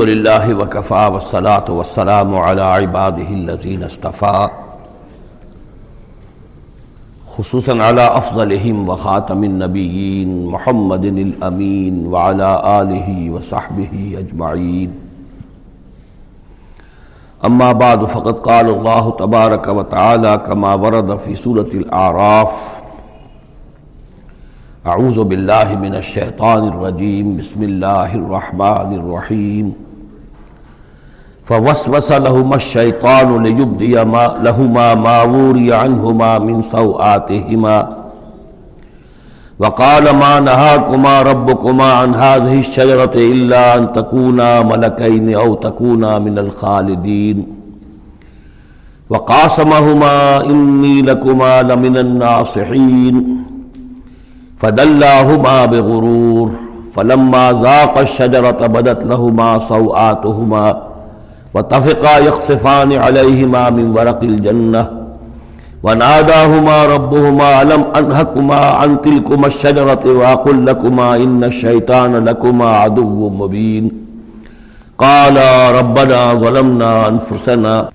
الحمد لله وكفى والصلاة والسلام على عباده الذين اصطفى خصوصا على أفضلهم وخاتم النبيين محمد الأمين وعلى آله وصحبه أجمعين أما بعد فقد قال الله تبارك وتعالى كما ورد في سورة الأعراف اعوذ باللہ من الشیطان الرجیم. بسم اللہ الرحمن الرحیم. فوسوس لهما الشیطان ليبدي ما لهما ما وري عنهما من سوآتهما. وقال ما نهاكما ربكما عن هذه الشجرة إلا أن تكونا ملكين أو تكونا من الخالدين. وقاسمهما إني لكما لمن الناصحين. فدلاهما بغرور. فلما ذاق الشجرة بدت لهما سوآتهما. وتفقا يخصفان عليهما من ورق الجنة وناداهما ربهما ألم أنهكما عن تلكما الشجرة وأقل لكما إن الشيطان لكما عدو مبين قالا ربنا ظلمنا أنفسنا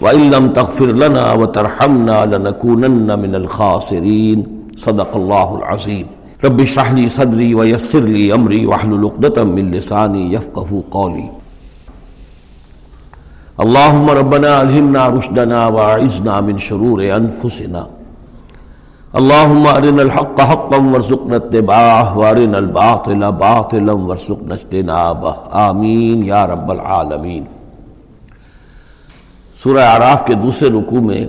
وإن لم تغفر لنا وترحمنا لنكونن من الخاسرين صدق اللہ العظیم رب اشرح لي صدری ويسر لي امری واحلل عقدة من لسانی يفقهوا قولی اللهم ربنا الهمنا رشدنا واعذنا من شرور انفسنا. اللهم ارنا الحق حقا وارزقنا اتباعه وارنا الباطل باطلا وارزقنا اجتنابه. آمین یا رب العالمین. سورہ اعراف کے دوسرے رکوع میں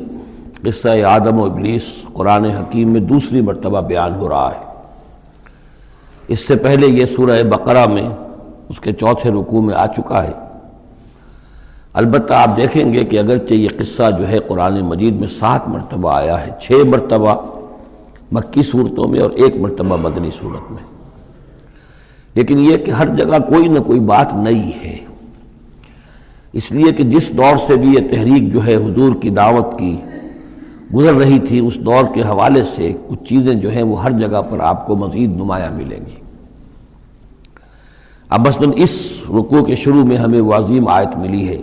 قصہ آدم و ابلیس قرآن حکیم میں دوسری مرتبہ بیان ہو رہا ہے۔ اس سے پہلے یہ سورہ بقرہ میں اس کے چوتھے رکوع میں آ چکا ہے۔ البتہ آپ دیکھیں گے کہ اگرچہ یہ قصہ جو ہے قرآن مجید میں سات مرتبہ آیا ہے، چھ مرتبہ مکی صورتوں میں اور ایک مرتبہ مدنی صورت میں۔ لیکن یہ کہ ہر جگہ کوئی نہ کوئی بات نئی ہے۔ اس لیے کہ جس دور سے بھی یہ تحریک جو ہے حضور کی دعوت کی گزر رہی تھی، اس دور کے حوالے سے کچھ چیزیں جو ہیں وہ ہر جگہ پر آپ کو مزید نمایاں ملیں گی۔ اب مثلاً اس رکوع کے شروع میں ہمیں وہ عظیم آیت ملی ہے۔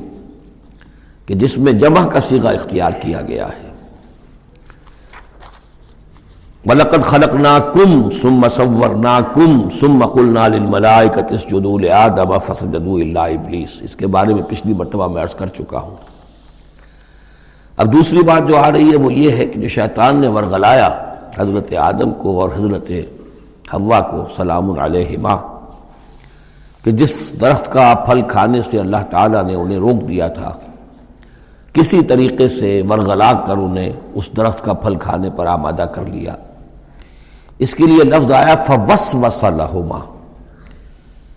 کہ جس میں جمع کا سیغہ اختیار کیا گیا ہے۔ ملکت خلق نا کم سم مصور نا کم سم مقل آدم فسجدو اللہ ابلیس اس کے بارے میں پچھلی مرتبہ میں عرض کر چکا ہوں۔ اب دوسری بات جو آ رہی ہے وہ یہ ہے کہ جو شیطان نے ورغلایا حضرت آدم کو اور حضرت حوا کو، سلام علیہما، کہ جس درخت کا پھل کھانے سے اللہ تعالیٰ نے انہیں روک دیا تھا کسی طریقے سے ورغلا کر انہیں اس درخت کا پھل کھانے پر آمادہ کر لیا۔ اس کے لیے لفظ آیا فوس وسا لہما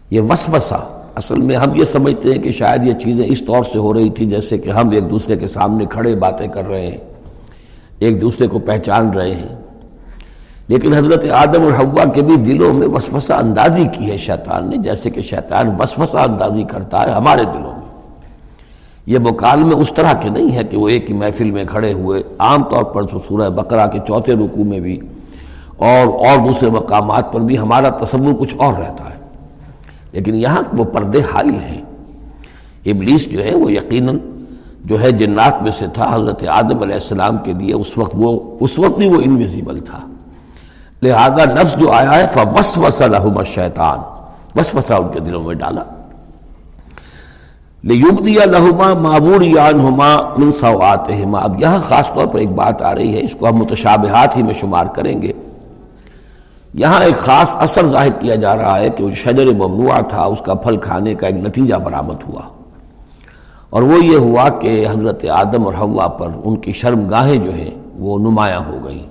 یہ وسوسہ، اصل میں ہم یہ سمجھتے ہیں کہ شاید یہ چیزیں اس طور سے ہو رہی تھی جیسے کہ ہم ایک دوسرے کے سامنے کھڑے باتیں کر رہے ہیں، ایک دوسرے کو پہچان رہے ہیں۔ لیکن حضرت آدم اور حوا کے بھی دلوں میں وسوسہ اندازی کی ہے، شیطان نے، جیسے کہ شیطان وسوسہ اندازی کرتا ہے ہمارے دلوں میں۔ یہ مکالمے اس طرح کے نہیں ہے کہ وہ ایک ہی محفل میں کھڑے ہوئے، عام طور پر سورہ بقرہ کے چوتھے رکوع میں بھی اور اور دوسرے مقامات پر بھی ہمارا تصور کچھ اور رہتا ہے۔ لیکن یہاں وہ پردے حائل ہیں۔ ابلیس جو ہے وہ یقیناً جو ہے جنات میں سے تھا، حضرت آدم علیہ السلام کے لیے اس وقت وہ، اس وقت بھی وہ انویزیبل تھا۔ لہذا نفس جو آیا ہے، فوسوس لہما شیطان وسوسہ ان کے دلوں میں ڈالا۔ لیبدیا لہما معبور یانہما من سوآتہما۔ اب یہاں خاص طور پر ایک بات آ رہی ہے، اس کو ہم متشابہات ہی میں شمار کریں گے۔ یہاں ایک خاص اثر ظاہر کیا جا رہا ہے کہ وہ شجر ممنوع تھا، اس کا پھل کھانے کا ایک نتیجہ برآمد ہوا۔ اور وہ یہ ہوا کہ حضرت آدم اور ہوا پر ان کی شرم گاہیں جو ہیں، وہ نمایاں ہو گئیں۔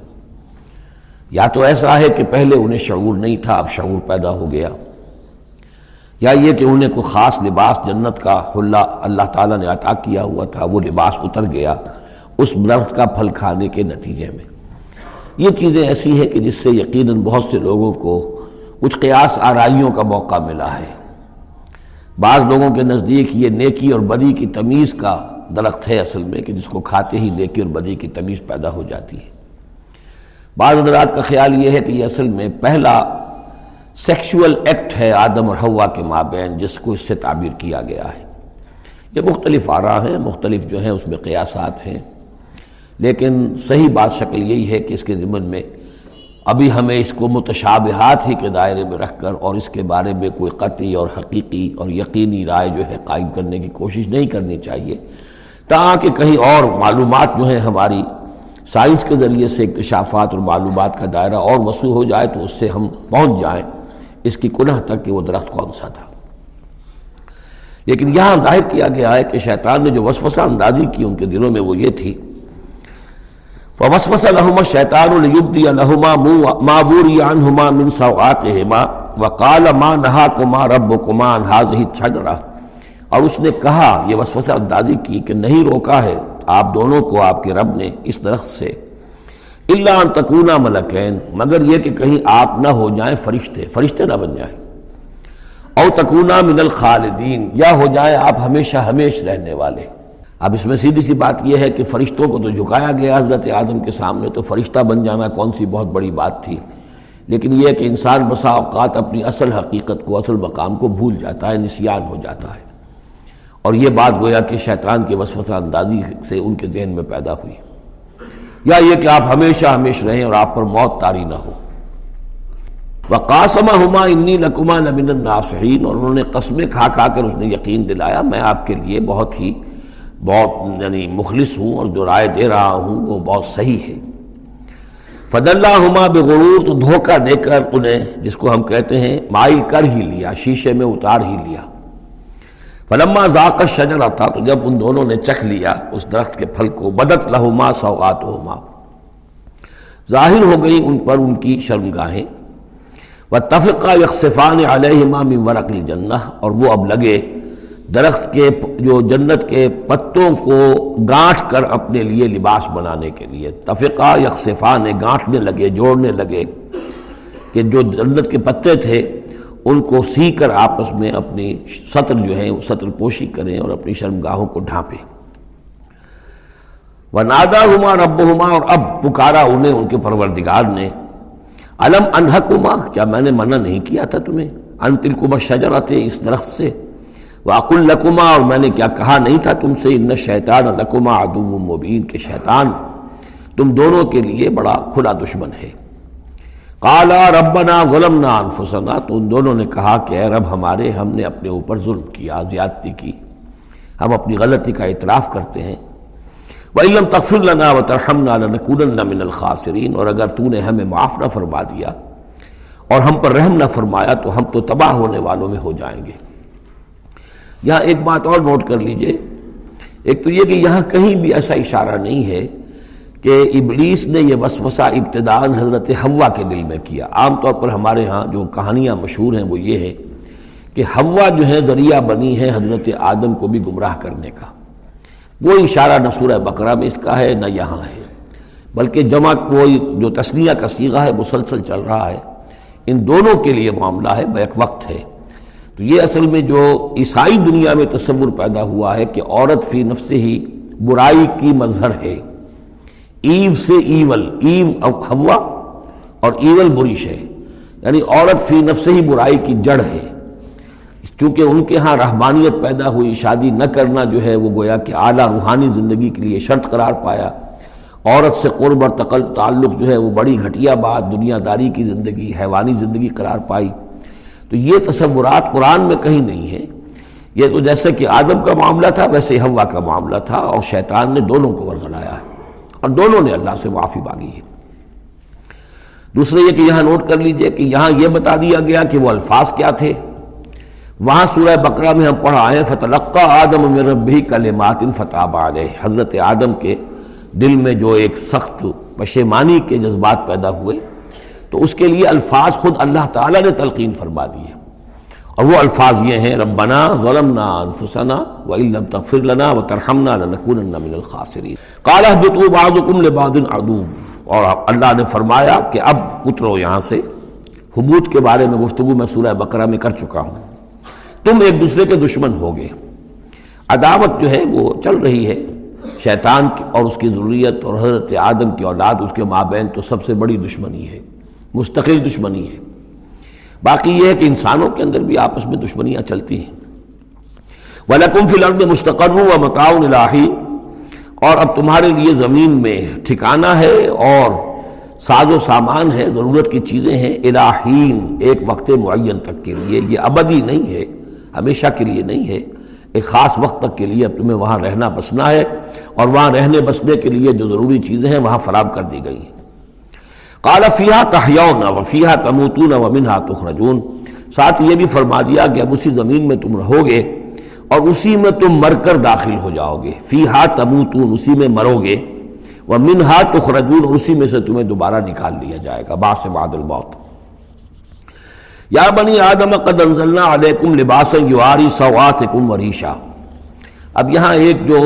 یا تو ایسا ہے کہ پہلے انہیں شعور نہیں تھا، اب شعور پیدا ہو گیا۔ یا یہ کہ انہیں کوئی خاص لباس جنت کا حلہ اللہ تعالیٰ نے عطا کیا ہوا تھا، وہ لباس اتر گیا اس درخت کا پھل کھانے کے نتیجے میں۔ یہ چیزیں ایسی ہیں کہ جس سے یقیناً بہت سے لوگوں کو کچھ قیاس آرائیوں کا موقع ملا ہے۔ بعض لوگوں کے نزدیک یہ نیکی اور بدی کی تمیز کا درخت ہے اصل میں کہ جس کو کھاتے ہی نیکی اور بدی کی تمیز پیدا ہو جاتی ہے۔ بعض حضرات کا خیال یہ ہے کہ یہ اصل میں پہلا سیکشول ایکٹ ہے آدم اور ہوا کے مابین جس کو اس سے تعبیر کیا گیا ہے۔ یہ مختلف آرا ہیں، مختلف جو ہیں اس میں قیاسات ہیں۔ لیکن صحیح بات شکل یہی ہے کہ اس کے ضمن میں ابھی ہمیں اس کو متشابہات ہی کے دائرے میں رکھ کر اور اس کے بارے میں کوئی قطعی اور حقیقی اور یقینی رائے جو ہے قائم کرنے کی کوشش نہیں کرنی چاہیے۔ تاکہ کہیں اور معلومات جو ہیں ہماری سائنس کے ذریعے سے اکتشافات اور معلومات کا دائرہ اور وسوع ہو جائے تو اس سے ہم پہنچ جائیں۔ اس کی کنہ تک کہ وہ درخت کون سا تھا۔ لیکن یہاں ظاہر کیا گیا ہے کہ شیطان نے جو وسوسہ اندازی کی ان کے دلوں میں وہ یہ تھی۔ فوسوس الحما شیطان البدی الحما معبوری عنہما من سوآتہما وقال ما نہا کما رب کمان حاض اور اس نے کہا، یہ وسوسہ اندازی کی کہ نہیں روکا ہے، آپ دونوں کو آپ کے رب نے اس درخت سے اللہ تکونا ملکین، مگر یہ کہ کہیں آپ نہ ہو جائیں فرشتے فرشتے نہ بن جائیں۔ او تکونا من الخالدین، یا ہو جائیں آپ ہمیشہ ہمیش رہنے والے۔ اب اس میں سیدھی سی بات یہ ہے کہ فرشتوں کو تو جھکایا گیا حضرت آدم کے سامنے، تو فرشتہ بن جانا کون سی بہت بڑی بات تھی۔ لیکن یہ کہ انسان بسا اوقات اپنی اصل حقیقت کو، اصل مقام کو بھول جاتا ہے، نسیان ہو جاتا ہے۔ اور یہ بات گویا کہ شیطان کے وسوسہ اندازی سے ان کے ذہن میں پیدا ہوئی۔ یا یہ کہ آپ ہمیشہ ہمیش رہیں اور آپ پر موت تاری نہ ہو۔ وقاسمہ ہما انی لکما نمن الناصحین اور انہوں نے قسمیں کھا کھا کر اس نے یقین دلایا، میں آپ کے لیے بہت ہی بہت یعنی مخلص ہوں اور جو رائے دے رہا ہوں وہ بہت صحیح ہے۔ فد اللہ ہما بغرور، تو دھوکہ دے کر انہیں جس کو ہم کہتے ہیں مائل کر ہی لیا، شیشے میں اتار ہی لیا۔ فلما ذاکر شجر آتا تو جب ان دونوں نے چکھ لیا، اس درخت کے پھل کو، بدت لہما سوغات ظاہر ہو گئی ان پر ان کی شرمگاہیں۔ وہ تفقہ یکسفان علیہما من ورق الجنہ، اور وہ اب لگے درخت کے، جو جنت کے پتوں کو گانٹھ کر اپنے لیے لباس بنانے کے لیے۔ تفقہ یکسفا نے گانٹھنے لگے، جوڑنے لگے کہ جو جنت کے پتے تھے ان کو سی کر آپس میں اپنی سطر جو ہے، سطر پوشی کریں اور اپنی شرمگاہوں کو ڈھانپیں۔ وہ نادا ہما رب ہما اور اب پکارا انہیں، ان کے پروردگار نے۔ علم انحکما کیا میں نے منع نہیں کیا تھا تمہیں؟ انتل کمر شجراتے اس درخت سے۔ واق القما اور میں نے کیا کہا نہیں تھا تم سے ان شیطان لکما ادو مبین کے شیطان تم دونوں کے لیے بڑا کھلا دشمن ہے۔ کالا ربنا غلمنا انفسنا تو ان دونوں نے کہا کہ اے رب ہمارے ہم نے اپنے اوپر ظلم کیا، زیادتی کی۔ ہم اپنی غلطی کا اعتراف کرتے ہیں۔ وہ علم تقفر لنا و ترحم نہ من الخاصرین اور اگر تو نے ہمیں معاف نہ فرما دیا اور ہم پر رحم نہ فرمایا تو ہم تو تباہ ہونے والوں میں ہو جائیں گے۔ یہاں ایک بات اور نوٹ کر لیجیے۔ ایک تو یہ کہ یہاں کہیں بھی ایسا اشارہ نہیں ہے کہ ابلیس نے یہ وسوسہ ابتدان حضرت ہوا کے دل میں کیا۔ عام طور پر ہمارے ہاں جو کہانیاں مشہور ہیں وہ یہ ہے کہ ہوا جو ہے ذریعہ بنی ہے حضرت آدم کو بھی گمراہ کرنے کا۔ وہ اشارہ نہ سورہ بقرہ میں اس کا ہے، نہ یہاں ہے۔ بلکہ جمع کوئی جو تسلیہ کا سیغہ ہے، مسلسل چل رہا ہے۔ ان دونوں کے لیے معاملہ ہے، بیک وقت ہے۔ تو یہ اصل میں جو عیسائی دنیا میں تصور پیدا ہوا ہے کہ عورت فی نفس ہی برائی کی مظہر ہے۔ ایو سے ایول، ایو ہوا اور ایول بریش ہے یعنی عورت فی نفس ہی برائی کی جڑ ہے۔ چونکہ ان کے ہاں رحمانیت پیدا ہوئی، شادی نہ کرنا جو ہے وہ گویا کہ اعلیٰ روحانی زندگی کے لیے شرط قرار پایا۔ عورت سے قرب اور تقل، تعلق جو ہے وہ بڑی گھٹیا بات، دنیا داری کی زندگی، حیوانی زندگی قرار پائی۔ تو یہ تصورات قرآن میں کہیں نہیں ہے یہ تو جیسے کہ آدم کا معاملہ تھا، ویسے ہوا کا معاملہ تھا اور شیطان نے دونوں کو ورگلایا ہے۔ اور دونوں نے اللہ سے معافی مانگی ہے۔ دوسرے یہ کہ یہاں نوٹ کر لیجیے کہ یہاں یہ بتا دیا گیا کہ وہ الفاظ کیا تھے۔ وہاں سورہ بقرہ میں ہم پڑھا آئے فتح آدم میں ربی کلمات فتح علیہ حضرت آدم کے دل میں جو ایک سخت پشیمانی کے جذبات پیدا ہوئے، تو اس کے لیے الفاظ خود اللہ تعالیٰ نے تلقین فرما دی ہے اور وہ الفاظ یہ ہیں، ربنا ظلمنا انفسنا وَإِلَّمْ تَغْفِرْ لَنَا وَتَرْحَمْنَا لَنَكُونَنَّ مِنَ الْخَاسِرِينَ قَالَ اهْبِطُوا بَعْضُكُمْ لِبَعْضٍ عَدُوٌّ۔ اور اللہ نے فرمایا کہ اب اترو یہاں سے۔ حبوت کے بارے میں گفتگو میں سورہ بقرہ میں کر چکا ہوں۔ تم ایک دوسرے کے دشمن ہوگے۔ عداوت جو ہے وہ چل رہی ہے۔ شیطان اور اس کی ضروریت اور حضرت آدم کی اولاد، اس کے مابین تو سب سے بڑی دشمنی ہے۔ مستقل دشمنی ہے۔ باقی یہ ہے کہ انسانوں کے اندر بھی آپس میں دشمنیاں چلتی ہیں۔ وَلَكُمْ فِي الْأَرْضِ مُسْتَقَرُّ وَمَتَاعٌ الْآخِرِ اور اب تمہارے لیے زمین میں ٹھکانہ ہے اور ساز و سامان ہے، ضرورت کی چیزیں ہیں الہین ایک وقت معین تک کے لیے۔ یہ ابدی نہیں ہے، ہمیشہ کے لیے نہیں ہے۔ ایک خاص وقت تک کے لیے اب تمہیں وہاں رہنا بسنا ہے۔ اور وہاں رہنے بسنے کے لیے جو ضروری چیزیں ہیں، وہاں فراہم کر دی گئی ہیں۔ کالا فیحا تحیون و فیحا تموتون و منہا تخرجون۔ ساتھ یہ بھی فرما دیا کہ اب اسی زمین میں تم رہو گے اور اسی میں تم مر کر داخل ہو جاؤ گے فیحا تموتون، اسی میں مرو گے۔ وہ منہا تخرجون اسی میں سے تمہیں دوبارہ نکال لیا جائے گا۔ باس بعد الموت۔ یا بنی آدم، قد انزلنا علیکم لباسا یواری سواتکم وریشا اب یہاں ایک جو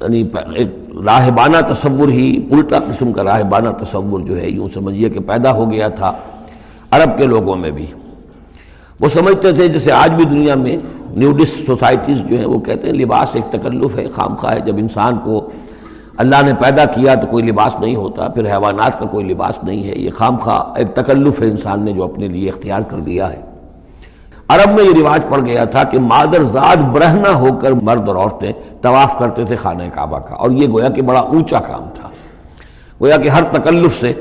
یعنی ایک راہبانہ تصور ہی الٹا قسم کا راہبانہ تصور جو ہے یوں سمجھیے کہ پیدا ہو گیا تھا عرب کے لوگوں میں بھی۔ وہ سمجھتے تھے جیسے آج بھی دنیا میں نیوڈس سوسائٹیز جو ہیں وہ کہتے ہیں لباس ایک تکلف ہے، خام خواہ ہے۔ جب انسان کو اللہ نے پیدا کیا تو کوئی لباس نہیں ہوتا، پھر حیوانات کا کوئی لباس نہیں ہے۔ یہ خام خواہ ایک تکلف ہے انسان نے جو اپنے لیے اختیار کر لیا ہے۔ عرب میں یہ رواج پڑ گیا تھا کہ مادر زاد برہنہ ہو کر مرد اور عورتیں طواف کرتے تھے خانہ کعبہ کا اور یہ گویا کہ بڑا اونچا کام تھا۔ گویا کہ ہر تکلف سے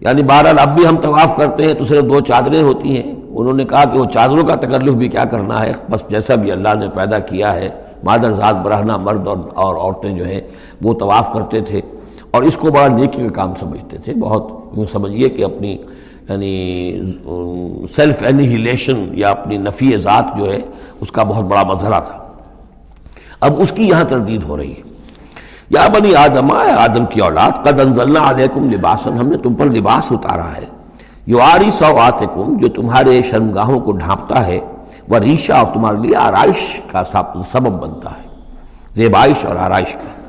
یعنی بہرحال اب بھی ہم طواف کرتے ہیں تو صرف دو چادریں ہوتی ہیں۔ انہوں نے کہا کہ وہ چادروں کا تکلف بھی کیا کرنا ہے، بس جیسا بھی اللہ نے پیدا کیا ہے، مادر ذات برہنہ، مرد اور اور عورتیں جو ہیں، وہ طواف کرتے تھے اور اس کو بڑا نیکی کا کام سمجھتے تھے۔ بہت یوں سمجھیے کہ اپنی یعنی سیلف اینیہیلیشن یا اپنی نفی ذات جو ہے، اس کا بہت بڑا مظہرہ تھا۔ اب اس کی یہاں تردید ہو رہی ہے۔ یا بنی آدم، آئے آدم کی اولاد، قد انزلنا علیکم لباسن ہم نے تم پر لباس اتارا ہے۔ یو آری سو آتکم جو تمہارے شرمگاہوں کو ڈھانپتا ہے، وہ ریشہ اور تمہارے لیے آرائش کا سبب بنتا ہے۔ زیبائش اور آرائش کا۔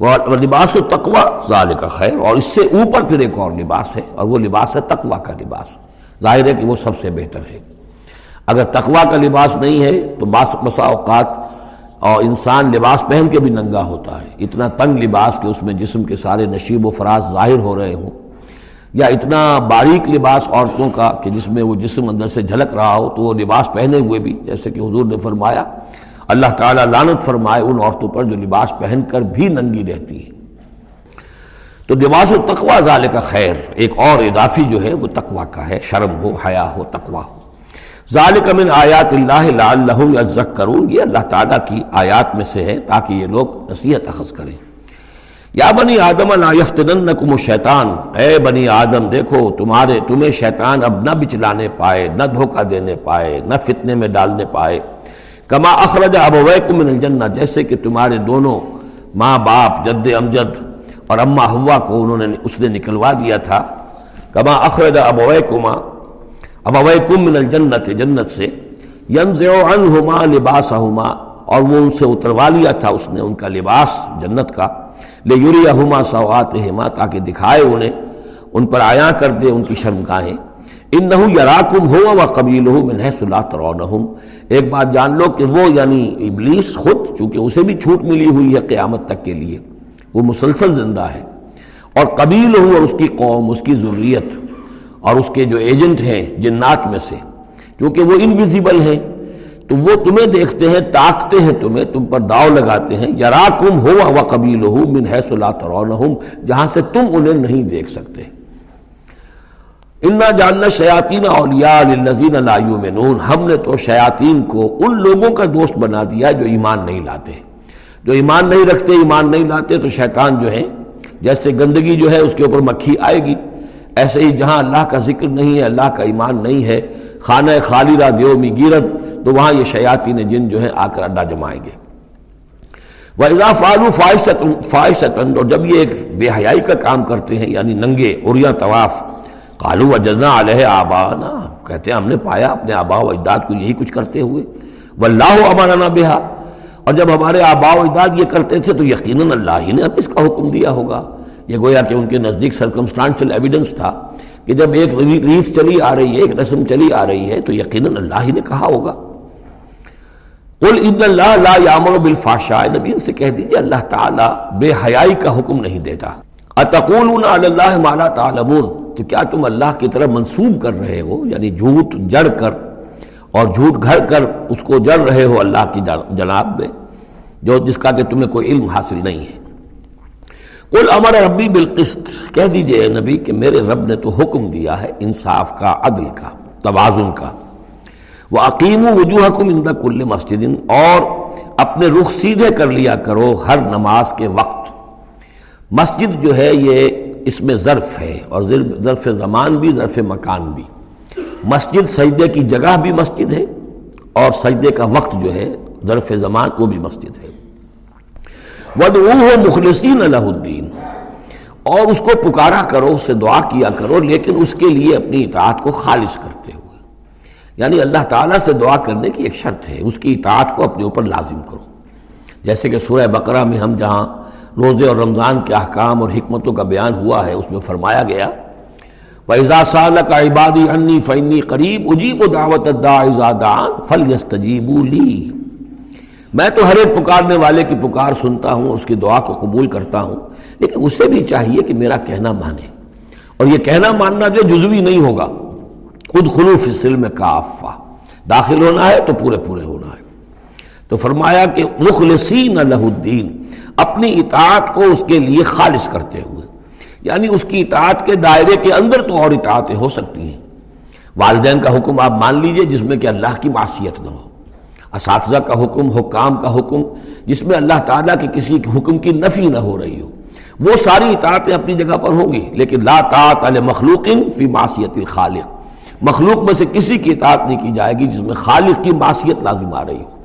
وہ لباس و تقوا ظال کا خیر، اور اس سے اوپر پھر ایک اور لباس ہے، اور وہ لباس ہے تقوا کا لباس۔ ظاہر ہے کہ وہ سب سے بہتر ہے۔ اگر تقوا کا لباس نہیں ہے، تو باس بسا اوقات اور انسان لباس پہن کے بھی ننگا ہوتا ہے۔ اتنا تنگ لباس کہ اس میں جسم کے سارے نشیب و فراز ظاہر ہو رہے ہوں۔ یا اتنا باریک لباس عورتوں کا کہ جس میں وہ جسم اندر سے جھلک رہا ہو، تو وہ لباس پہنے ہوئے بھی، جیسے کہ حضور نے فرمایا اللہ تعالیٰ لانت فرمائے ان عورتوں پر جو لباس پہن کر بھی ننگی رہتی ہے تو لباس و تقوا ظال کا خیر، ایک اور اضافی جو ہے وہ تقوا کا ہے، شرم ہو، حیا ہو تقوا ہو۔ ذالک من آیات اللہ لعلہم یذکرون، یہ اللہ تعالیٰ کی آیات میں سے ہے تاکہ یہ لوگ نصیحت اخذ کریں۔ یا بنی آدم لا یفتننکم الشیطان، اے بنی آدم دیکھو، تمہارے، تمہیں شیطان اب نہ بچلانے پائے، نہ دھوکہ دینے پائے، نہ فتنے میں ڈالنے پائے۔ کما اخرج ابویکم من الجنہ، جیسے کہ تمہارے دونوں ماں باپ جد امجد اور اماں ہوا کو انہوں نے اس نے نکلوا دیا تھا۔ کما اخرج ابویکما ابویکم من الجنت جنت سے۔ ینزع عنہما لباسہما، اور وہ ان سے اتروا لیا تھا، اس نے ان کا لباس جنت کا۔ لے یوریہما سواتہما تاکہ دکھائے انہیں، ان پر آیا کر دے ان کی شرمگاہیں۔ انہو یراکم ہوا و قبیلہو من حیث لا ترونہم۔ ایک بات جان لو کہ وہ یعنی ابلیس خود چونکہ اسے بھی چھوٹ ملی ہوئی ہے قیامت تک کے لیے، وہ مسلسل زندہ ہے۔ اور قبیل ہو اور اس کی قوم، اس کی ضروریت اور اس کے جو ایجنٹ ہیں جنات میں سے، چونکہ وہ انویزیبل ہیں، تو وہ تمہیں دیکھتے ہیں، تاکتے ہیں تمہیں، تم پر داؤ لگاتے ہیں۔ یراکم ہوا و قبیل ہو من حیث لا ترونہم، جہاں سے تم انہیں نہیں دیکھ سکتے۔ انا جاننا شیاطین اولیاء للذین لا یؤمنون ہم نے تو شیاطین کو ان لوگوں کا دوست بنا دیا جو ایمان نہیں لاتے۔ جو ایمان نہیں رکھتے، ایمان نہیں لاتے، تو شیطان جو ہے، جیسے گندگی جو ہے، اس کے اوپر مکھی آئے گی۔ ایسے ہی جہاں اللہ کا ذکر نہیں ہے، اللہ کا ایمان نہیں ہے، خانہ خالدہ، دیومی گیرت تو وہاں یہ شیاطین جن جو ہے آ کر اڈا جمائیں گے۔ وہ فالو فائشتن اور جب یہ ایک بے حیائی کا کام کرتے ہیں یعنی ننگے اریاں طواف کالو وجنا علیہ آبا نا کہتے ہیں ہم نے پایا اپنے آبا و اجداد کو یہی کچھ کرتے ہوئے۔ واللہ امانا بہا۔ اور جب ہمارے آبا و اجداد یہ کرتے تھے تو یقیناً اللہ ہی نے اب اس کا حکم دیا ہوگا۔ یہ گویا کہ ان کے نزدیک سرکمسٹانشل ایویڈنس تھا کہ جب ایک ریت چلی آ رہی ہے، ایک رسم چلی آ رہی ہے تو یقیناً اللہ ہی نے کہا ہوگا۔ قل ان اللہ لا یامر بالفاشاء نبی ان سے کہہ دیجیے، اللہ تعالیٰ بے حیائی کا حکم نہیں دیتا۔ اتقولون علی اللہ ما لا تعلمون؟ تو کیا تم اللہ کی طرف منسوب کر رہے ہو؟ یعنی جھوٹ جڑ کر اور جھوٹ گھڑ کر اس کو جڑ رہے ہو اللہ کی جناب میں، جو جس کا کہ تمہیں کوئی علم حاصل نہیں ہے۔ کل امر ربی بالقسط، کہہ دیجیے نبی کہ میرے رب نے تو حکم دیا ہے انصاف کا، عدل کا، توازن کا۔ وہ عقیم وجوہ کم اندہ کل مسجد، اور اپنے رخ سیدھے کر لیا کرو ہر نماز کے وقت۔ مسجد جو ہے یہ اس میں ظرف ہے اور ظرف زمان بھی، ظرف مکان بھی۔ مسجد سجدے کی جگہ بھی مسجد ہے اور سجدے کا وقت جو ہے، ظرف زمان وہ بھی مسجد ہے۔ مخلصین اللہ الدین اور اس کو پکارا کرو، اس سے دعا کیا کرو، لیکن اس کے لیے اپنی اطاعت کو خالص کرتے ہوئے۔ یعنی اللہ تعالیٰ سے دعا کرنے کی ایک شرط ہے، اس کی اطاعت کو اپنے اوپر لازم کرو۔ جیسے کہ سورہ بقرہ میں ہم جہاں روزے اور رمضان کے احکام اور حکمتوں کا بیان ہوا ہے، اس میں فرمایا گیا، وَإِذَا سَالَكَ عِبَادِي عَنِّي فَإِنِّي قَرِيبُ اُجِيبُ دَعْوَةَ الدَّاعِ إِذَا دَعَانِ فَلْيَسْتَجِيبُوا لِي۔ میں تو ہر ایک پکارنے والے کی پکار سنتا ہوں، اس کی دعا کو قبول کرتا ہوں، لیکن اسے بھی چاہیے کہ میرا کہنا مانے۔ اور یہ کہنا ماننا جو جزوی نہیں ہوگا خود خلوف سلم کافہ۔ داخل ہونا ہے تو پورے پورے ہونا ہے۔ تو فرمایا کہ مخلصین لہ الدین۔ اپنی اطاعت کو اس کے لیے خالص کرتے ہوئے۔ یعنی اس کی اطاعت کے دائرے کے اندر تو اور اطاعتیں ہو سکتی ہیں۔ والدین کا حکم آپ مان لیجیے، جس میں کہ اللہ کی معصیت نہ ہو۔ اساتذہ کا حکم، حکام کا حکم، جس میں اللہ تعالیٰ کے کسی حکم کی نفی نہ ہو رہی ہو۔ وہ ساری اطاعتیں اپنی جگہ پر ہوں گی، لیکن لا طاعت علی مخلوق فی معصیت الخالق۔ مخلوق میں سے کسی کی اطاعت نہیں کی جائے گی جس میں خالق کی معصیت لازم آ رہی ہو۔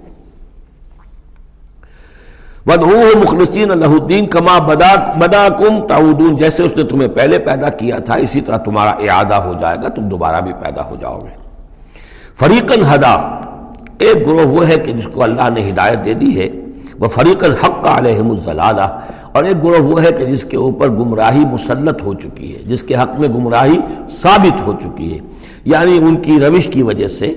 ودعوه مخلصین اللہ الدین کما بدا بدا کم تعودون، جیسے اس نے تمہیں پہلے پیدا کیا تھا، اسی طرح تمہارا اعادہ ہو جائے گا، تم دوبارہ بھی پیدا ہو جاؤ گے۔ فریقن ہدا، ایک گروہ وہ ہے کہ جس کو اللہ نے ہدایت دے دی ہے، وہ فریقن حق کا علیہم الزلالہ، اور ایک گروہ وہ ہے کہ جس کے اوپر گمراہی مسلط ہو چکی ہے، جس کے حق میں گمراہی ثابت ہو چکی ہے۔ یعنی ان کی روش کی وجہ سے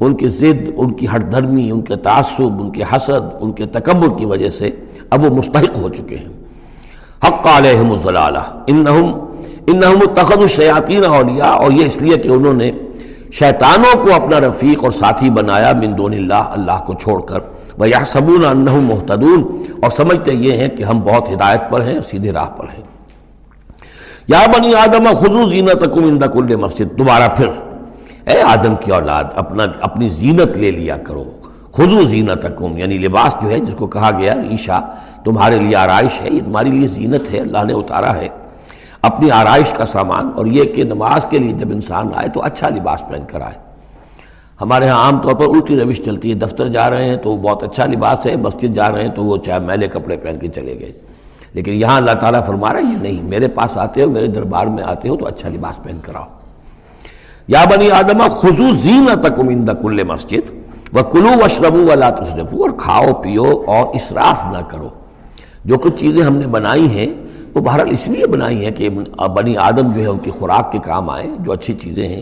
ان کی ضد، ان کی ہٹ دھرمی ان کے تعصب، ان کے حسد، ان کے تکبر کی وجہ سے اب وہ مستحق ہو چکے ہیں۔ حق علیہم الضلالہ۔ انہم انہم تخذ الشیاطین اولیاء، اور یہ اس لیے کہ انہوں نے شیطانوں کو اپنا رفیق اور ساتھی بنایا من دون اللہ اللہ کو چھوڑ کر۔ وہ یا صبون محتدون اور سمجھتے یہ ہیں کہ ہم بہت ہدایت پر ہیں، سیدھے راہ پر ہیں۔ یا بنی آدم خضو زینتکم اند کل مسجد۔ دوبارہ پھر اے آدم کی اولاد، اپنا، اپنی زینت لے لیا کرو۔ خضو زینت یعنی لباس جو ہے، جس کو کہا گیا عیشا، تمہارے لیے آرائش ہے، یہ تمہاری لیے زینت ہے، اللہ نے اتارا ہے۔ اپنی آرائش کا سامان، اور یہ کہ نماز کے لیے جب انسان آئے تو اچھا لباس پہن کر آئے۔ ہمارے ہاں عام طور پر الٹی روش چلتی ہے، دفتر جا رہے ہیں تو وہ بہت اچھا لباس ہے، مسجد جا رہے ہیں تو وہ چاہے میلے کپڑے پہن کے چلے گئے۔ لیکن یہاں اللہ تعالیٰ فرما رہا ہے، یہ نہیں، میرے پاس آتے ہو، میرے دربار میں آتے ہو تو اچھا لباس پہن کر آؤ۔ یا بنی آدمہ خزو زینتکم اند کل مسجد وہ کلو و شربو ولا تصرفو اور کھاؤ، پیو اور اسراف نہ کرو۔ جو کچھ چیزیں ہم نے بنائی ہیں، وہ بہرحال اس لیے بنائی ہیں کہ بنی آدم جو ہے ان کی خوراک کے کام آئیں جو اچھی چیزیں ہیں۔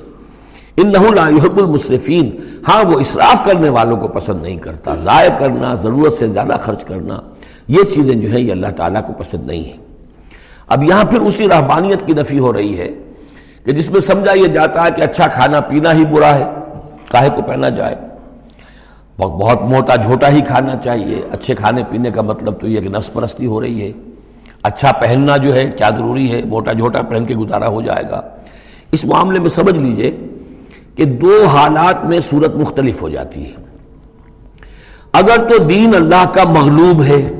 ان لا يحب المصرفین۔ ہاں وہ اسراف کرنے والوں کو پسند نہیں کرتا۔ ضائع کرنا، ضرورت سے زیادہ خرچ کرنا، یہ چیزیں جو ہیں، یہ اللہ تعالیٰ کو پسند نہیں ہیں۔ اب یہاں پھر اسی رحبانیت کی نفی ہو رہی ہے۔ کہ جس میں سمجھا یہ جاتا ہے کہ اچھا کھانا پینا ہی برا ہے، کاہے کو پہنا جائے۔ بہت موٹا جھوٹا ہی کھانا چاہیے۔ اچھے کھانے پینے کا مطلب تو یہ کہ نس پرستی ہو رہی ہے۔ اچھا پہننا جو ہے، کیا ضروری ہے؟ موٹا جھوٹا پہن کے گزارا ہو جائے گا۔ اس معاملے میں سمجھ لیجیے کہ دو حالات میں صورت مختلف ہو جاتی ہے۔ اگر تو دین اللہ کا مغلوب ہے،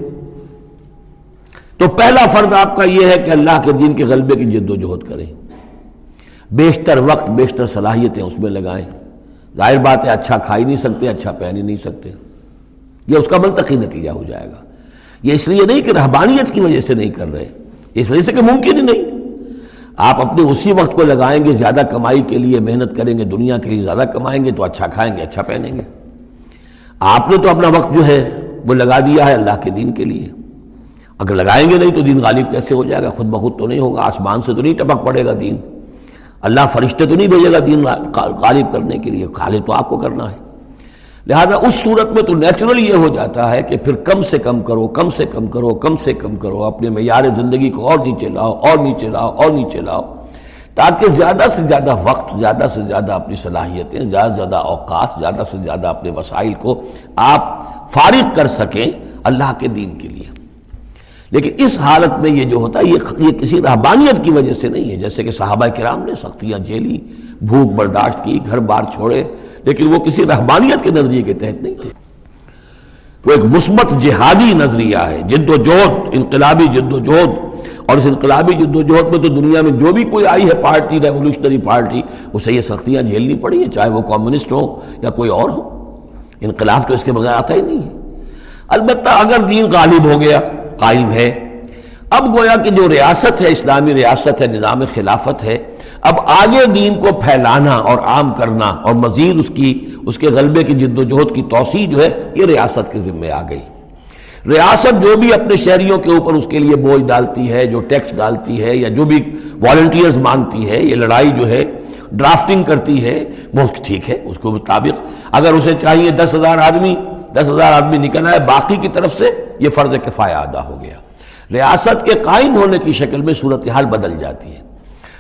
تو پہلا فرض آپ کا یہ ہے کہ اللہ کے دین کے غلبے کی جد و جہد کریں۔ بیشتر وقت، بیشتر صلاحیتیں اس میں لگائیں۔ ظاہر بات ہے اچھا کھا ہی نہیں سکتے اچھا پہن ہی نہیں سکتے۔ یہ اس کا منطقی نتیجہ ہو جائے گا۔ یہ اس لیے نہیں کہ رہبانیت کی وجہ سے نہیں کر رہے، اس وجہ سے کہ ممکن ہی نہیں۔ آپ اپنے اسی وقت کو لگائیں گے، زیادہ کمائی کے لیے محنت کریں گے، دنیا کے لیے زیادہ کمائیں گے، تو اچھا کھائیں گے اچھا پہنیں گے۔ آپ نے تو اپنا وقت جو ہے، وہ لگا دیا ہے اللہ کے دین کے لیے۔ اگر لگائیں گے نہیں تو دین غالب کیسے ہو جائے گا؟ خود بخود تو نہیں ہوگا، آسمان سے تو نہیں ٹپک پڑے گا دین۔ اللہ فرشتے تو نہیں بھیجے گا دین غالب کرنے کے لیے غالب تو آپ کو کرنا ہے۔ لہذا اس صورت میں تو نیچرل یہ ہو جاتا ہے کہ پھر کم سے کم کرو، کم سے کم کرو، کم سے کم کرو، اپنے معیار زندگی کو اور نیچے لاؤ، اور نیچے لاؤ، اور نیچے لاؤ، تاکہ زیادہ سے زیادہ وقت، زیادہ سے زیادہ اپنی صلاحیتیں، زیادہ سے زیادہ اوقات، زیادہ سے زیادہ اپنے وسائل کو آپ فارغ کر سکیں اللہ کے دین کے لیے۔ لیکن اس حالت میں یہ جو ہوتا ہے، یہ یہ کسی رہبانیت کی وجہ سے نہیں ہے، جیسے کہ صحابہ کرام نے سختیاں جھیلی، بھوک برداشت کی، گھر بار چھوڑے، لیکن وہ کسی رہبانیت کے نظریے کے تحت نہیں تھے۔ وہ ایک مثبت جہادی نظریہ ہے، جد و جہد، انقلابی جد و جہد۔ اور اس انقلابی جد و جہد میں تو دنیا میں جو بھی کوئی آئی ہے، پارٹی ریولوشنری پارٹی، اسے یہ سختیاں جھیلنی پڑی ہیں، چاہے وہ کمیونسٹ ہو یا کوئی اور ہو۔ انقلاب تو اس کے بغیر آتا ہی نہیں ہے۔ البتہ اگر دین غالب ہو گیا قائم ہے۔ اب گویا کہ جو ریاست ہے، اسلامی ریاست ہے، نظام خلافت ہے، اب آگے دین کو پھیلانا اور عام کرنا اور مزید اس کی، اس کے غلبے کی جد و جہد کی توسیع جو ہے، یہ ریاست کے ذمے آ گئی۔ ریاست جو بھی اپنے شہریوں کے اوپر اس کے لیے بوجھ ڈالتی ہے، جو ٹیکس ڈالتی ہے یا جو بھی والنٹیئرز مانگتی ہے، یہ لڑائی جو ہے ڈرافٹنگ کرتی ہے، وہ ٹھیک ہے، اس کے مطابق۔ اگر اسے چاہیے دس ہزار آدمی دس ہزار آدمی نکل آئے باقی کی طرف سے یہ فرض کفایہ ادا ہو گیا۔ ریاست کے قائم ہونے کی شکل میں صورتحال بدل جاتی ہے۔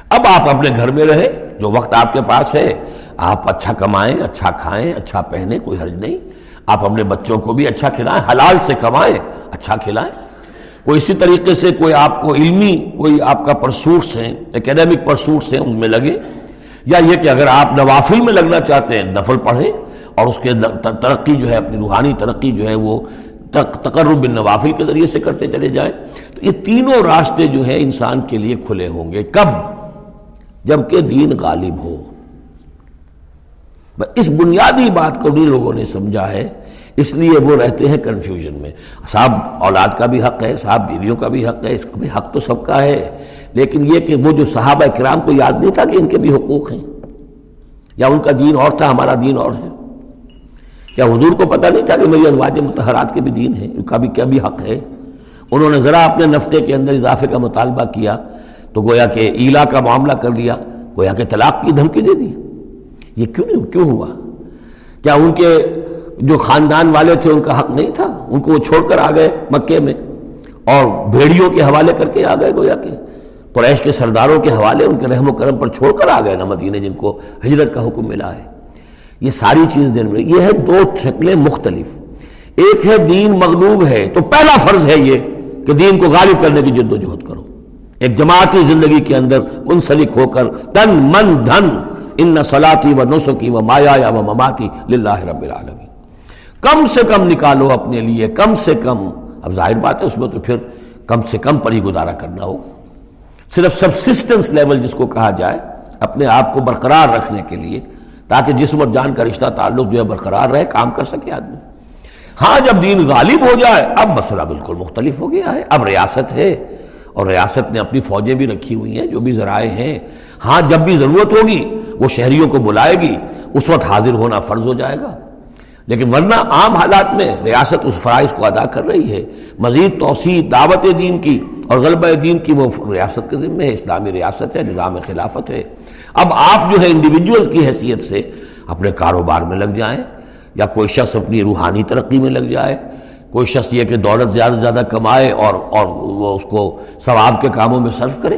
اب آپ اپنے گھر میں رہے جو وقت آپ کے پاس ہے، آپ اچھا کمائیں اچھا کھائیں اچھا پہنیں، کوئی حرج نہیں۔ آپ اپنے بچوں کو بھی اچھا کھلائیں، حلال سے کمائیں اچھا کھلائیں۔ کوئی اسی طریقے سے کوئی آپ کو علمی، کوئی آپ کا پرسوٹس ہیں، اکیڈیمک پرسوٹس ہیں، ان میں لگے یا یہ کہ اگر آپ نوافل میں لگنا چاہتے ہیں، نفل پڑھیں اور اس کے ترقی جو ہے، اپنی روحانی ترقی جو ہے، وہ تقرب نوافل کے ذریعے سے کرتے چلے جائیں۔ تو یہ تینوں راستے جو ہیں انسان کے لیے کھلے ہوں گے۔ کب؟ جبکہ دین غالب ہو۔ اس بنیادی بات کو بھی لوگوں نے سمجھا ہے، اس لیے وہ رہتے ہیں کنفیوژن میں۔ صاحب، اولاد کا بھی حق ہے، صاحب، بیویوں کا بھی حق ہے، اس کا بھی حق تو سب کا ہے۔ لیکن یہ کہ وہ جو صحابہ کرام کو یاد نہیں تھا کہ ان کے بھی حقوق ہیں، یا ان کا دین اور تھا، ہمارا دین اور ہے۔ کیا حضور کو پتہ نہیں تھا کہ میری ازواج متحرات کے بھی دین ہیں؟ ان کا بھی کیا بھی حق ہے؟ انہوں نے ذرا اپنے نفتے کے اندر اضافے کا مطالبہ کیا تو گویا کہ ایلا کا معاملہ کر لیا، گویا کہ طلاق کی دھمکی دے دی۔ یہ کیوں نہیں، کیوں ہوا؟ کیا ان کے جو خاندان والے تھے ان کا حق نہیں تھا؟ ان کو وہ چھوڑ کر آ گئے مکے میں اور بھیڑیوں کے حوالے کر کے آ گئے گویا کہ قریش کے سرداروں کے حوالے ان کے رحم و کرم پر چھوڑ کر آ گئے نا مدینے جن کو ہجرت کا حکم ملا ہے۔ یہ ساری چیز دن میں یہ ہے دو شکلیں مختلف۔ ایک ہے دین مغلوب ہے، تو پہلا فرض ہے یہ کہ دین کو غالب کرنے کی جد و جہد کرو۔ ایک جماعتی زندگی کے اندر منسلک ہو کر تن من دھن، ان سلاتی و نسخی و مایا یا و مماتی للہ رب العالمین۔ کم سے کم نکالو اپنے لیے، کم سے کم۔ اب ظاہر بات ہے، اس میں تو پھر کم سے کم پر ہی گزارا کرنا ہوگا۔ صرف سبسسٹنس لیول جس کو کہا جائے، اپنے آپ کو برقرار رکھنے کے لیے تاکہ جسم اور جان کا رشتہ تعلق جو ہے برقرار رہے، کام کر سکے آدمی۔ ہاں جب دین غالب ہو جائے، اب مسئلہ بالکل مختلف ہو گیا ہے۔ اب ریاست ہے اور ریاست نے اپنی فوجیں بھی رکھی ہوئی ہیں، جو بھی ذرائع ہیں۔ ہاں جب بھی ضرورت ہوگی، وہ شہریوں کو بلائے گی۔ اس وقت حاضر ہونا فرض ہو جائے گا۔ لیکن ورنہ عام حالات میں ریاست اس فرائض کو ادا کر رہی ہے۔ مزید توسیع دعوت دین کی اور غلبہ دین کی وہ ریاست کے ذمہ ہے، اسلامی ریاست ہے، نظام خلافت ہے۔ اب آپ جو ہے انڈیویجولز کی حیثیت سے اپنے کاروبار میں لگ جائیں، یا کوئی شخص اپنی روحانی ترقی میں لگ جائے، کوئی شخص یہ کہ دولت زیادہ سے زیادہ کمائے اور اور وہ اس کو ثواب کے کاموں میں صرف کرے۔